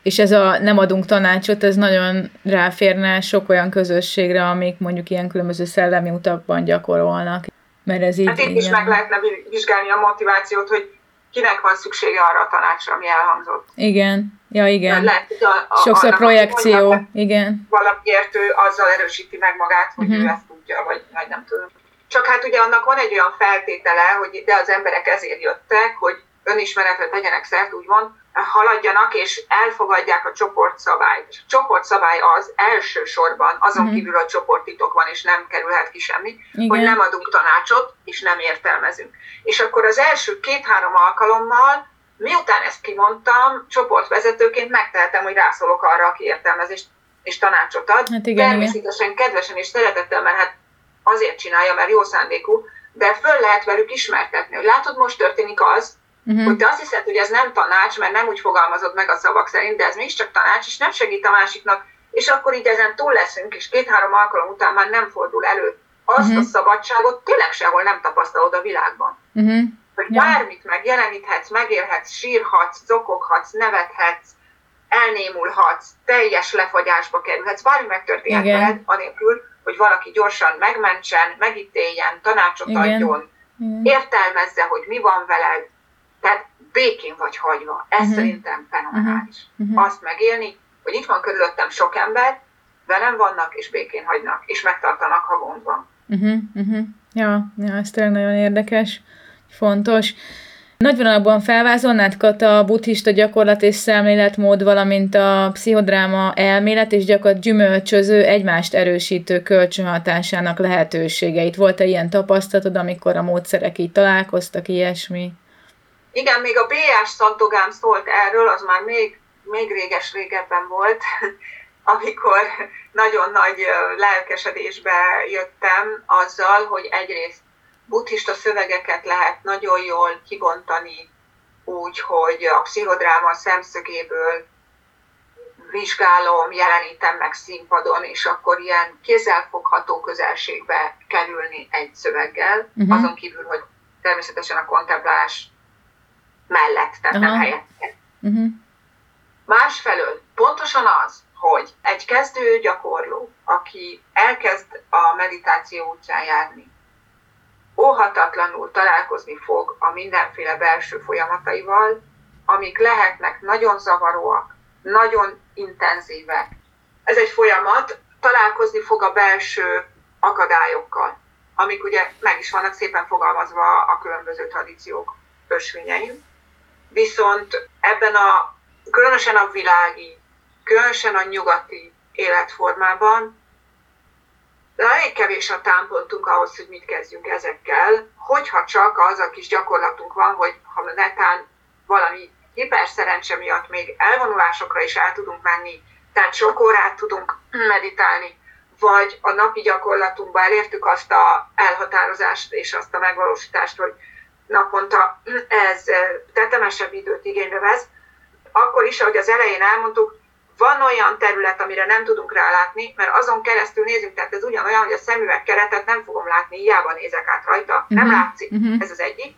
és ez a nem adunk tanácsot, ez nagyon ráférne sok olyan közösségre, amik mondjuk ilyen különböző szellemi utakban gyakorolnak. Mert ez így,
hát itt is meg lehetne vizsgálni a motivációt, hogy kinek van szüksége arra a tanácsra, ami elhangzott.
Igen, ja igen.
Lehet, a, a,
Sokszor
annak,
projekció,
mondja,
igen.
Valamiért ő azzal erősíti meg magát, hogy uh-huh. ő ezt tudja, vagy, vagy nem tudom. Csak hát ugye annak van egy olyan feltétele, hogy de az emberek ezért jöttek, hogy önismeretre tegyenek szert, úgymond, haladjanak és elfogadják a csoportszabályt. A csoportszabály az elsősorban, azon uh-huh. kívül a csoporttitok van, és nem kerülhet ki semmi, Igen. hogy nem adunk tanácsot, és nem értelmezünk. És akkor az első két-három alkalommal, miután ezt kimondtam, csoportvezetőként megtehetem, hogy rászólok arra, aki értelmezést és tanácsot ad. Hát igen, Természetesen igen. kedvesen és szeretettel, mert hát azért csinálja, mert jó szándékú, de föl lehet velük ismertetni, hogy látod, most történik az, Uh-huh. Hogy te azt hiszed, hogy ez nem tanács, mert nem úgy fogalmazod meg a szavak szerint, de ez mégiscsak tanács, és nem segít a másiknak, és akkor így ezen túl leszünk, és két-három alkalom után már nem fordul elő. Azt uh-huh. a szabadságot tényleg sehol nem tapasztalod a világban. Uh-huh. Hogy ja. bármit megjeleníthetsz, megélhetsz, sírhatsz, zokoghatsz, nevethetsz, elnémulhatsz, teljes lefagyásba kerülhetsz, bármi megtörténhet veled, anélkül, hogy valaki gyorsan megmentsen, megítéljen, tanácsot Igen. adjon, Igen. értelmezze, hogy mi van veled, tehát békén vagy hagyva. Ez uh-huh. szerintem fenomenális. Uh-huh. Azt megélni, hogy itt van körülöttem sok ember, velem vannak, és békén hagynak, és megtartanak, ha gond van.
Uh-huh. Uh-huh. Ja, ja, ez tényleg nagyon érdekes, fontos. Nagy vonalakban felvázolnád, Kata, a buddhista gyakorlat és szemléletmód, valamint a pszichodráma elmélet és gyakorlat gyümölcsöző, egymást erősítő kölcsönhatásának lehetőségeit. Volt-e ilyen tapasztalatod, amikor a módszerek így találkoztak, ilyesmi?
Igen, még a B.S. szantogám szólt erről, az már még, még réges régebben volt, (laughs) amikor nagyon nagy lelkesedésbe jöttem azzal, hogy egyrészt buddhista szövegeket lehet nagyon jól kibontani úgy, hogy a pszichodráma szemszögéből vizsgálom, jelenítem meg színpadon, és akkor ilyen kézzelfogható közelségbe kerülni egy szöveggel, uh-huh. azon kívül, hogy természetesen a kontemplálás mellett, tehát uh-huh. nem helyette. Uh-huh. Másfelől pontosan az, hogy egy kezdő gyakorló, aki elkezd a meditáció útján járni, óhatatlanul találkozni fog a mindenféle belső folyamataival, amik lehetnek nagyon zavaróak, nagyon intenzívek. Ez egy folyamat, találkozni fog a belső akadályokkal, amik ugye meg is vannak szépen fogalmazva a különböző tradíciók ösvényein. Viszont ebben a, különösen a világi, különösen a nyugati életformában elég kevés a támpontunk ahhoz, hogy mit kezdjünk ezekkel, hogyha csak az a kis gyakorlatunk van, hogy ha netán valami hiperszerencse miatt még elvonulásokra is el tudunk menni, tehát sok órát tudunk meditálni, vagy a napi gyakorlatunkban elértük azt a elhatározást és azt a megvalósítást, hogy naponta ez tetemesebb időt igénybe vesz, akkor is, ahogy az elején elmondtuk, van olyan terület, amire nem tudunk rálátni, mert azon keresztül nézünk, tehát ez ugyanolyan, hogy a szemüveg keretet nem fogom látni, hiába nézek át rajta, uh-huh. nem látszik, uh-huh. ez az egyik.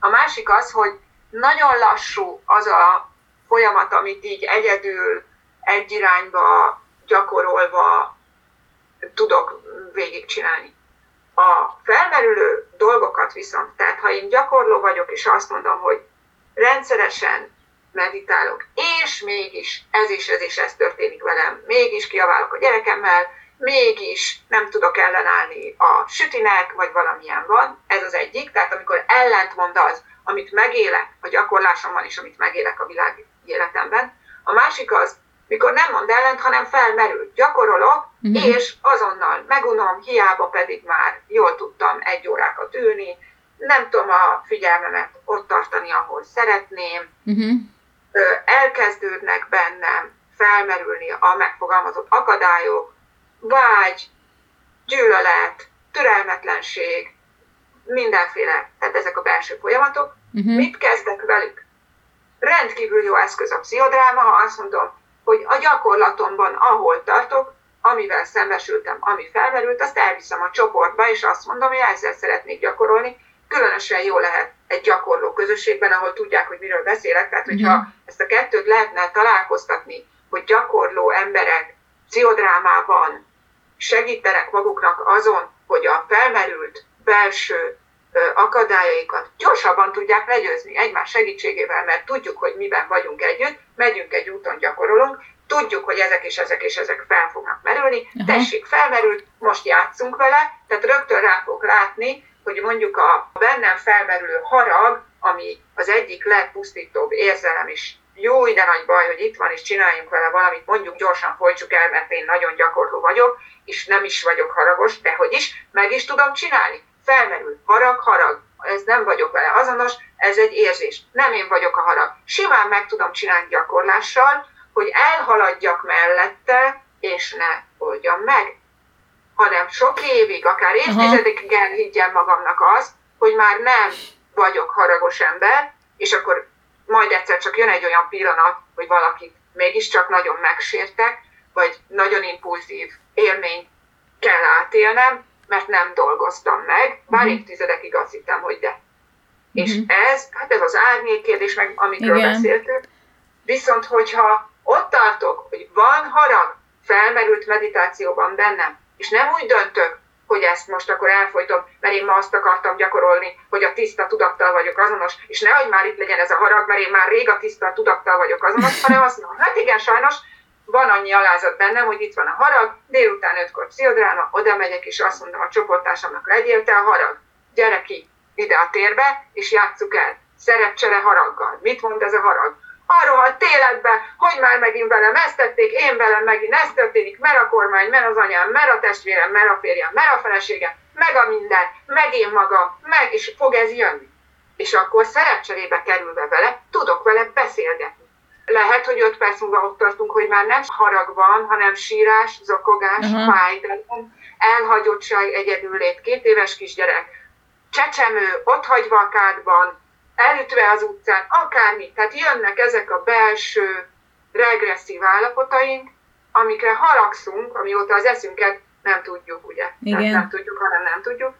A másik az, hogy nagyon lassú az a folyamat, amit így egyedül, egy irányba gyakorolva tudok végigcsinálni. A felmerülő dolgokat viszont, tehát ha én gyakorló vagyok, és azt mondom, hogy rendszeresen meditálok, és mégis ez is, ez is, ez történik velem, mégis kiabálok a gyerekemmel, mégis nem tudok ellenállni a sütinek, vagy valamilyen van, ez az egyik, tehát amikor ellentmond az, amit megélek a gyakorlásomban, és amit megélek a világ életemben, a másik az, mikor nem mond ellent, hanem felmerül. Gyakorolok, uh-huh. és azonnal megunom, hiába pedig már jól tudtam egy órákat ülni, nem tudom a figyelmemet ott tartani, ahol szeretném, uh-huh. elkezdődnek bennem felmerülni a megfogalmazott akadályok, vágy, gyűlölet, türelmetlenség, mindenféle, tehát ezek a belső folyamatok. Uh-huh. Mit kezdek velük? Rendkívül jó eszköz a pszichodráma, ha azt mondom, hogy a gyakorlatomban, ahol tartok, amivel szembesültem, ami felmerült, azt elviszem a csoportba, és azt mondom, hogy ezzel szeretnék gyakorolni. Különösen jó lehet egy gyakorló közösségben, ahol tudják, hogy miről beszélek. Tehát, hogyha uh-huh. ezt a kettőt lehetne találkoztatni, hogy gyakorló emberek pszichodrámában segítenek maguknak azon, hogy a felmerült belső akadályaikat gyorsabban tudják legyőzni egymás segítségével, mert tudjuk, hogy miben vagyunk együtt, megyünk egy úton, gyakorolunk, tudjuk, hogy ezek és ezek és ezek fel fognak merülni, Aha. tessék, felmerült, most játszunk vele, tehát rögtön rá fog látni, hogy mondjuk a bennem felmerülő harag, ami az egyik legpusztítóbb érzelem is, jó, ide nagy baj, hogy itt van, és csináljunk vele valamit, mondjuk gyorsan folytsuk el, mert én nagyon gyakorló vagyok, és nem is vagyok haragos, de hogy is, meg is tudom csinálni. Felmerül, harag, harag, ez nem vagyok vele azonos, ez egy érzés. Nem én vagyok a harag. Simán meg tudom csinálni gyakorlással, hogy elhaladjak mellette, és ne oldjam meg, hanem sok évig, akár évtizedekig elhiggyem magamnak azt, hogy már nem vagyok haragos ember, és akkor majd egyszer csak jön egy olyan pillanat, hogy valakit mégiscsak nagyon megsértek, vagy nagyon impulzív élmény kell átélnem, mert nem dolgoztam meg, bár uh-huh. évtizedekig azt hittem, hogy de. Uh-huh. És ez, hát ez az árnyék kérdés, meg amikről Igen. beszéltünk, viszont hogyha ott tartok, hogy van harag, felmerült meditációban bennem, és nem úgy döntök, hogy ezt most akkor elfolytom, mert én ma azt akartam gyakorolni, hogy a tiszta tudattal vagyok azonos, és nehogy már itt legyen ez a harag, mert én már rég a tiszta tudattal vagyok azonos, hanem azt mondom, hát igen, sajnos van annyi alázat bennem, hogy itt van a harag, délután ötkor pszichodráma, oda megyek, és azt mondom a csoporttársamnak, legyél te a harag, gyere ki ide a térbe, és játsszuk el. Szerepcsere haraggal. Mit mond ez a harag? arról a téletbe, hogy már megint velem ezt tették, én velem megint ez történik, mert a kormány, mert az anyám, mert a testvérem, mert a férjem, mert a feleségem, meg a minden, meg én magam, meg, és fog ez jönni. És akkor szerepcserébe kerülve vele, tudok vele beszélgetni. Lehet, hogy öt perc múlva ott tartunk, hogy már nem harag van, hanem sírás, zokogás, uh-huh. fájdalom, elhagyottság, egyedüllét, két éves kisgyerek, csecsemő, ott hagyva a kádban, elütve az utcán, akármi. Tehát jönnek ezek a belső regresszív állapotaink, amikre haragszunk, amióta az eszünket nem tudjuk, ugye? Igen. Tehát nem tudjuk, hanem nem tudjuk.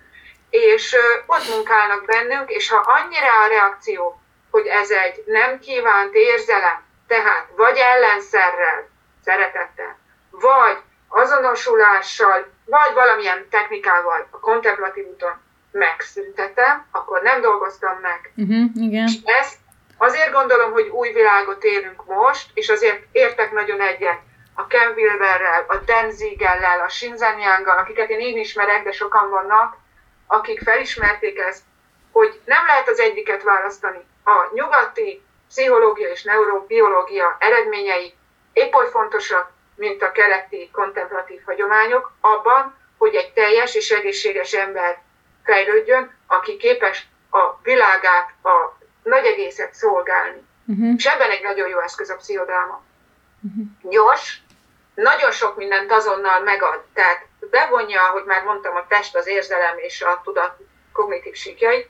És ott munkálnak bennünk, és ha annyira a reakció, hogy ez egy nem kívánt érzelem, tehát vagy ellenszerrel, szeretettel, vagy azonosulással, vagy valamilyen technikával a kontemplatív úton megszüntetem, akkor nem dolgoztam meg.
Uh-huh, igen. És
ezt azért gondolom, hogy új világot élünk most, és azért értek nagyon egyet a Ken Wilberrel, a Dan Ziegellel, a Shinzen Yang-gal, akiket én én ismerek, de sokan vannak, akik felismerték ezt, hogy nem lehet az egyiket választani. A nyugati pszichológia és neurobiológia eredményei épp oly fontosak, mint a keleti kontemplatív hagyományok, abban, hogy egy teljes és egészséges ember fejlődjön, aki képes a világát, a nagy egészet szolgálni. Uh-huh. És ebben egy nagyon jó eszköz a pszichodráma. Uh-huh. Gyors, nagyon sok mindent azonnal megad. Tehát bevonja, ahogy már mondtam, a test, az érzelem és a tudat kognitív síkjait,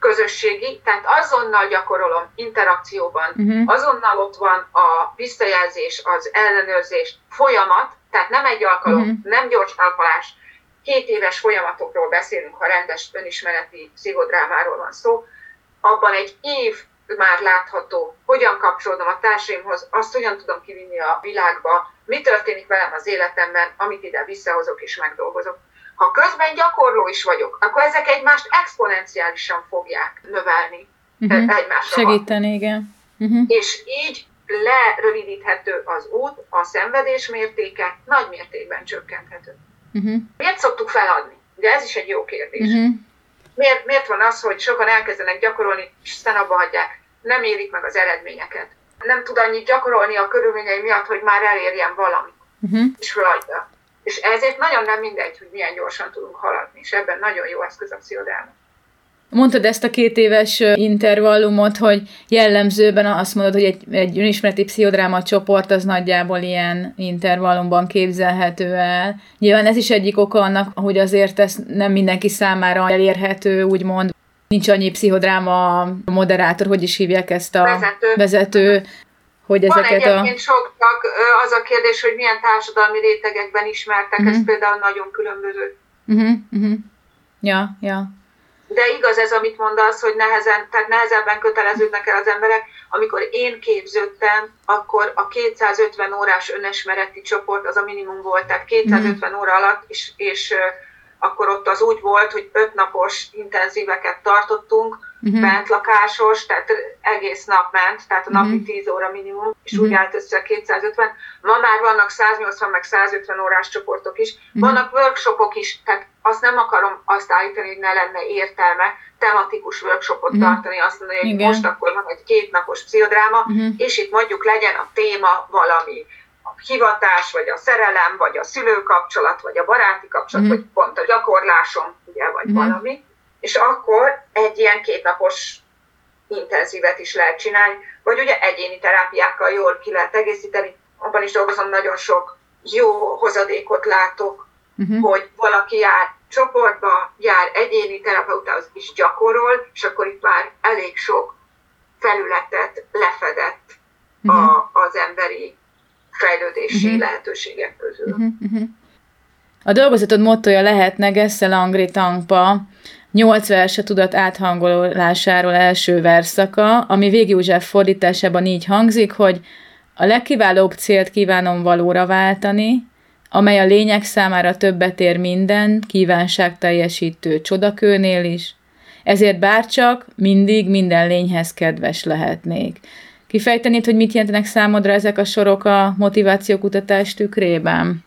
közösségi, tehát azonnal gyakorolom interakcióban, uh-huh. azonnal ott van a visszajelzés, az ellenőrzés, folyamat, tehát nem egy alkalom, uh-huh. nem gyors talpalás, két éves folyamatokról beszélünk, ha rendes önismereti pszichodrámáról van szó, abban egy év már látható, hogyan kapcsolódom a társaimhoz, azt hogyan tudom kivinni a világba, mi történik velem az életemben, amit ide visszahozok és megdolgozok. Ha közben gyakorló is vagyok, akkor ezek egymást exponenciálisan fogják növelni uh-huh. egymásra.
Segíteni, igen. Uh-huh.
És így lerövidíthető az út, a szenvedés mértéke nagy mértékben csökkenthető. Uh-huh. Miért szoktuk feladni? Ugye ez is egy jó kérdés. Uh-huh. Miért, miért van az, hogy sokan elkezdenek gyakorolni, és aztán abba hagyják? Nem érik meg az eredményeket. Nem tud annyit gyakorolni a körülményei miatt, hogy már elérjen valamit. Uh-huh. És feladja. És ezért nagyon nem mindegy, hogy milyen gyorsan tudunk haladni, és ebben nagyon jó eszköz a pszichodelma.
Mondtad ezt a két éves intervallumot, hogy jellemzőben azt mondod, hogy egy, egy önismereti pszichodráma csoport az nagyjából ilyen intervallumban képzelhető el. Nyilván ez is egyik oka annak, hogy azért ez nem mindenki számára elérhető, úgymond. Nincs annyi pszichodráma moderátor, hogy is hívják ezt a
vezető.
vezető hogy ezeket
Van egyébként a... sok az a kérdés, hogy milyen társadalmi rétegekben ismertek, uh-huh. ez mhm. például nagyon különböző.
Uh-huh, uh-huh. Ja, ja.
De igaz ez, amit mondasz, hogy nehezen, tehát nehezebben köteleződnek el az emberek. Amikor én képződtem, akkor a 250 órás önesmereti csoport az a minimum volt, tehát 250 mm. óra alatt, és, és akkor ott az úgy volt, hogy öt napos intenzíveket tartottunk, uh-huh. bentlakásos, tehát egész nap ment, tehát a napi uh-huh. 10 óra minimum, és uh-huh. úgy állt össze 250. Ma már vannak 180 meg 150 órás csoportok is, uh-huh. vannak workshopok is, tehát azt nem akarom azt állítani, hogy ne lenne értelme tematikus workshopot uh-huh. tartani, azt mondani, hogy Igen. most akkor van egy kétnapos pszichodráma, uh-huh. és itt mondjuk legyen a téma valami a hivatás, vagy a szerelem, vagy a szülőkapcsolat, vagy a baráti kapcsolat, uh-huh. vagy pont a gyakorlásom, ugye, vagy uh-huh. valami és akkor egy ilyen kétnapos intenzívet is lehet csinálni, vagy ugye egyéni terápiákkal jól ki lehet egészíteni. Abban is dolgozom, nagyon sok jó hozadékot látok, uh-huh. hogy valaki jár csoportba, jár egyéni terapeutához is gyakorol, és akkor itt már elég sok felületet lefedett uh-huh. a, az emberi fejlődési uh-huh. lehetőségek közül. Uh-huh. Uh-huh.
A dolgozatod mottoja lehetne Gessel Angri Tankpa, Nyolc verse tudat áthangolásáról első verszaka, ami Végi József fordításában így hangzik, hogy a legkiválóbb célt kívánom valóra váltani, amely a lények számára többet ér minden, kívánság teljesítő csodakőnél is, ezért bárcsak mindig minden lényhez kedves lehetnék. Kifejtenéd, hogy mit jelentenek számodra ezek a sorok a motivációkutatás tükrében?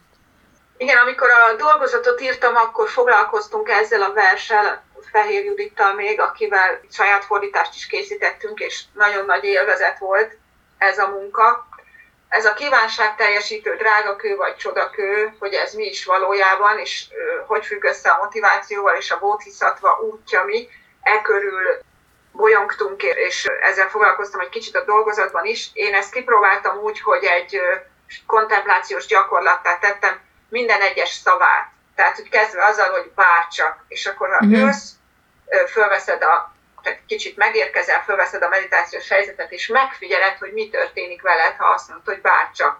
Igen, amikor a dolgozatot írtam, akkor foglalkoztunk ezzel a verssel, Fehér Judittal még, akivel saját fordítást is készítettünk, és nagyon nagy élvezet volt ez a munka. Ez a kívánság teljesítő drágakő vagy csodakő, hogy ez mi is valójában, és hogy függ össze a motivációval, és a bódhiszatva útja mi, e körül bolyongtunk, és ezzel foglalkoztam egy kicsit a dolgozatban is. Én ezt kipróbáltam úgy, hogy egy kontemplációs gyakorlattá tettem minden egyes szavát. Tehát, hogy kezdve azzal, hogy bárcsak, és akkor ha ősz, fölveszed a, tehát kicsit megérkezel, fölveszed a meditációs helyzetet, és megfigyeled, hogy mi történik veled, ha azt mondod, hogy bárcsak.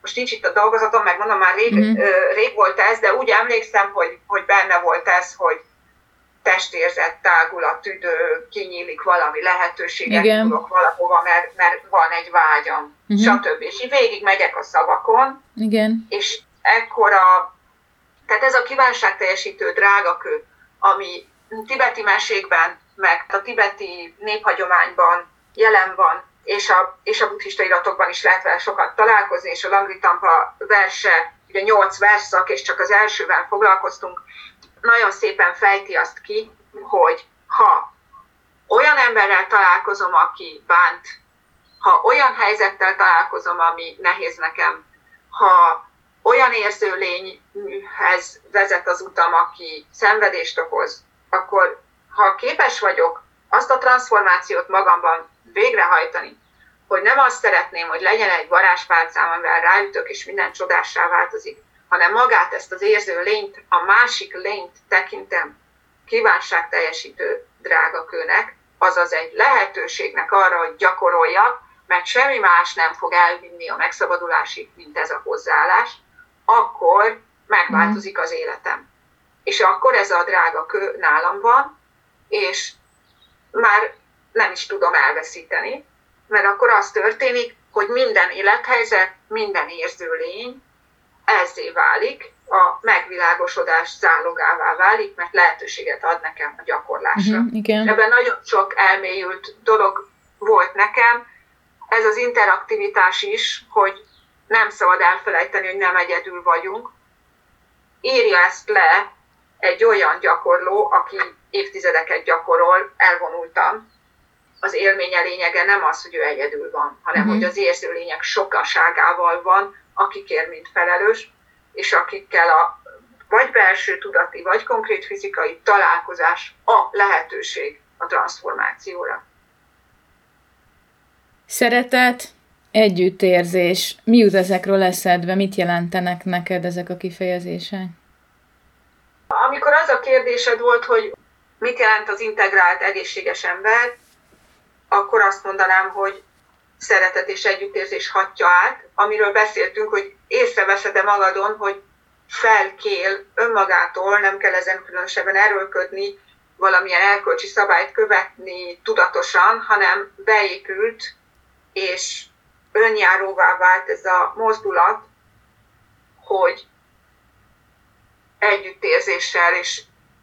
Most nincs itt a dolgozatom, meg mondom, már rég, mm. rég volt ez, de úgy emlékszem, hogy, hogy benne volt ez, hogy testérzet tágul a tüdő, kinyílik valami lehetőséget, Igen. tudok valahova, mert, mert van egy vágyam, uh-huh. stb. És így végig megyek a szavakon,
Igen.
és ekkora, tehát ez a kívánságteljesítő drágakő, ami tibeti mesékben, meg a tibeti néphagyományban jelen van, és a, és a buddhista iratokban is lehet vele sokat találkozni, és a Langritampa verse, ugye nyolc verszak, és csak az elsővel foglalkoztunk, nagyon szépen fejti azt ki, hogy ha olyan emberrel találkozom, aki bánt, ha olyan helyzettel találkozom, ami nehéz nekem, ha olyan érzőlényhez vezet az utam, aki szenvedést okoz, akkor ha képes vagyok azt a transformációt magamban végrehajtani, hogy nem azt szeretném, hogy legyen egy varázspálcám, amivel ráütök, és minden csodássá változik, hanem magát ezt az érző lényt, a másik lényt tekintem kívánság teljesítő drágakőnek, azaz egy lehetőségnek arra, hogy gyakoroljak, mert semmi más nem fog elvinni a megszabadulásig, mint ez a hozzáállás, akkor megváltozik az életem és akkor ez a drága kő nálam van, és már nem is tudom elveszíteni, mert akkor az történik, hogy minden élethelyzet, minden érző lény ezzé válik, a megvilágosodás zálogává válik, mert lehetőséget ad nekem a gyakorlásra. Uh-huh, igen. Ebben nagyon sok elmélyült dolog volt nekem. Ez az interaktivitás is, hogy nem szabad elfelejteni, hogy nem egyedül vagyunk. Írja ezt le egy olyan gyakorló, aki évtizedeket gyakorol, elvonultam, az élménye lényege nem az, hogy ő egyedül van, hanem uh-huh. hogy az érző lények sokaságával van, akikért mint felelős, és akikkel a vagy belső tudati, vagy konkrét fizikai találkozás a lehetőség a transformációra.
Szeretet, együttérzés. Mi jut ezekről eszedbe? Mit jelentenek neked ezek a kifejezések?
Amikor az a kérdésed volt, hogy mit jelent az integrált egészséges ember, akkor azt mondanám, hogy szeretet és együttérzés hatja át, amiről beszéltünk, hogy észreveszed-e magadon, hogy felkél önmagától, nem kell ezen különösebben erőlködni, valamilyen erkölcsi szabályt követni tudatosan, hanem beépült és önjáróvá vált ez a mozdulat, hogy együttérzéssel és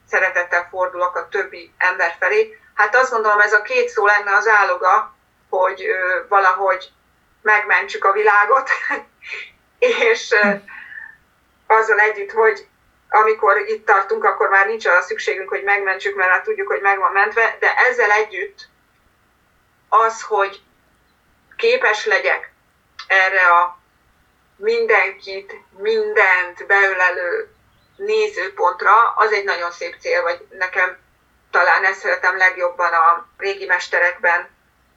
szeretettel fordulok a többi ember felé. Hát azt gondolom, ez a két szó lenne az áloga, hogy valahogy megmentsük a világot, (laughs) és azzal együtt, hogy amikor itt tartunk, akkor már nincs arra szükségünk, hogy megmentsük, mert már tudjuk, hogy meg van mentve, de ezzel együtt az, hogy képes legyek erre a mindenkit, mindent beölelő nézőpontra, az egy nagyon szép cél, vagy nekem talán ezt szeretem legjobban a régi mesterekben,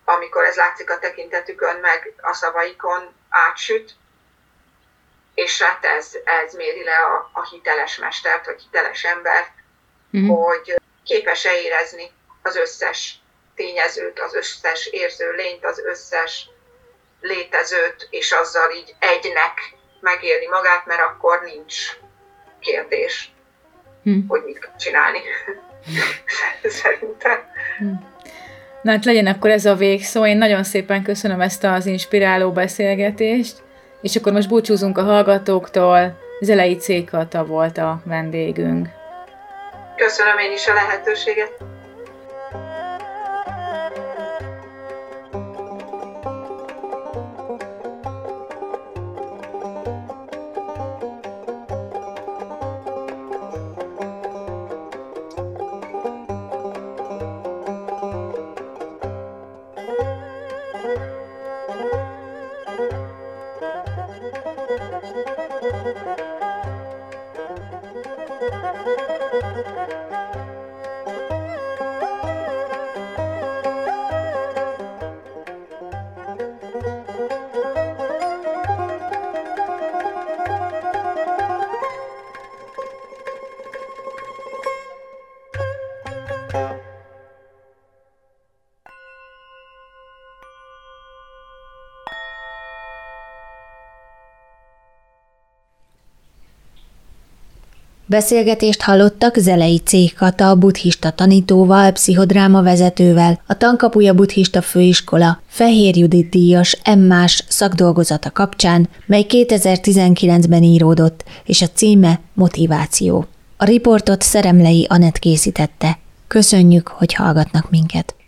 amikor ez látszik a tekintetükön, meg a szavaikon átsüt, és hát ez, ez méri le a, a hiteles mestert, vagy hiteles embert, mm. hogy képes-e érezni az összes tényezőt, az összes érző lényt, az összes létezőt, és azzal így egynek megélni magát, mert akkor nincs kérdés, hm. hogy mit kell csinálni. (laughs) Szerintem. Hm.
Na hát legyen akkor ez a végszó. Én nagyon szépen köszönöm ezt az inspiráló beszélgetést, és akkor most búcsúzunk a hallgatóktól. Zelei Cékata volt a vendégünk.
Köszönöm én is a lehetőséget.
Beszélgetést hallottak Zelei C. Kata, buddhista tanítóval, pszichodráma vezetővel, a Tankapuja Buddhista Főiskola Fehér Judit díjas emmás szakdolgozata kapcsán, mely 2019-ben íródott, és a címe Motiváció. A riportot Szeremlei Anet készítette. Köszönjük, hogy hallgatnak minket!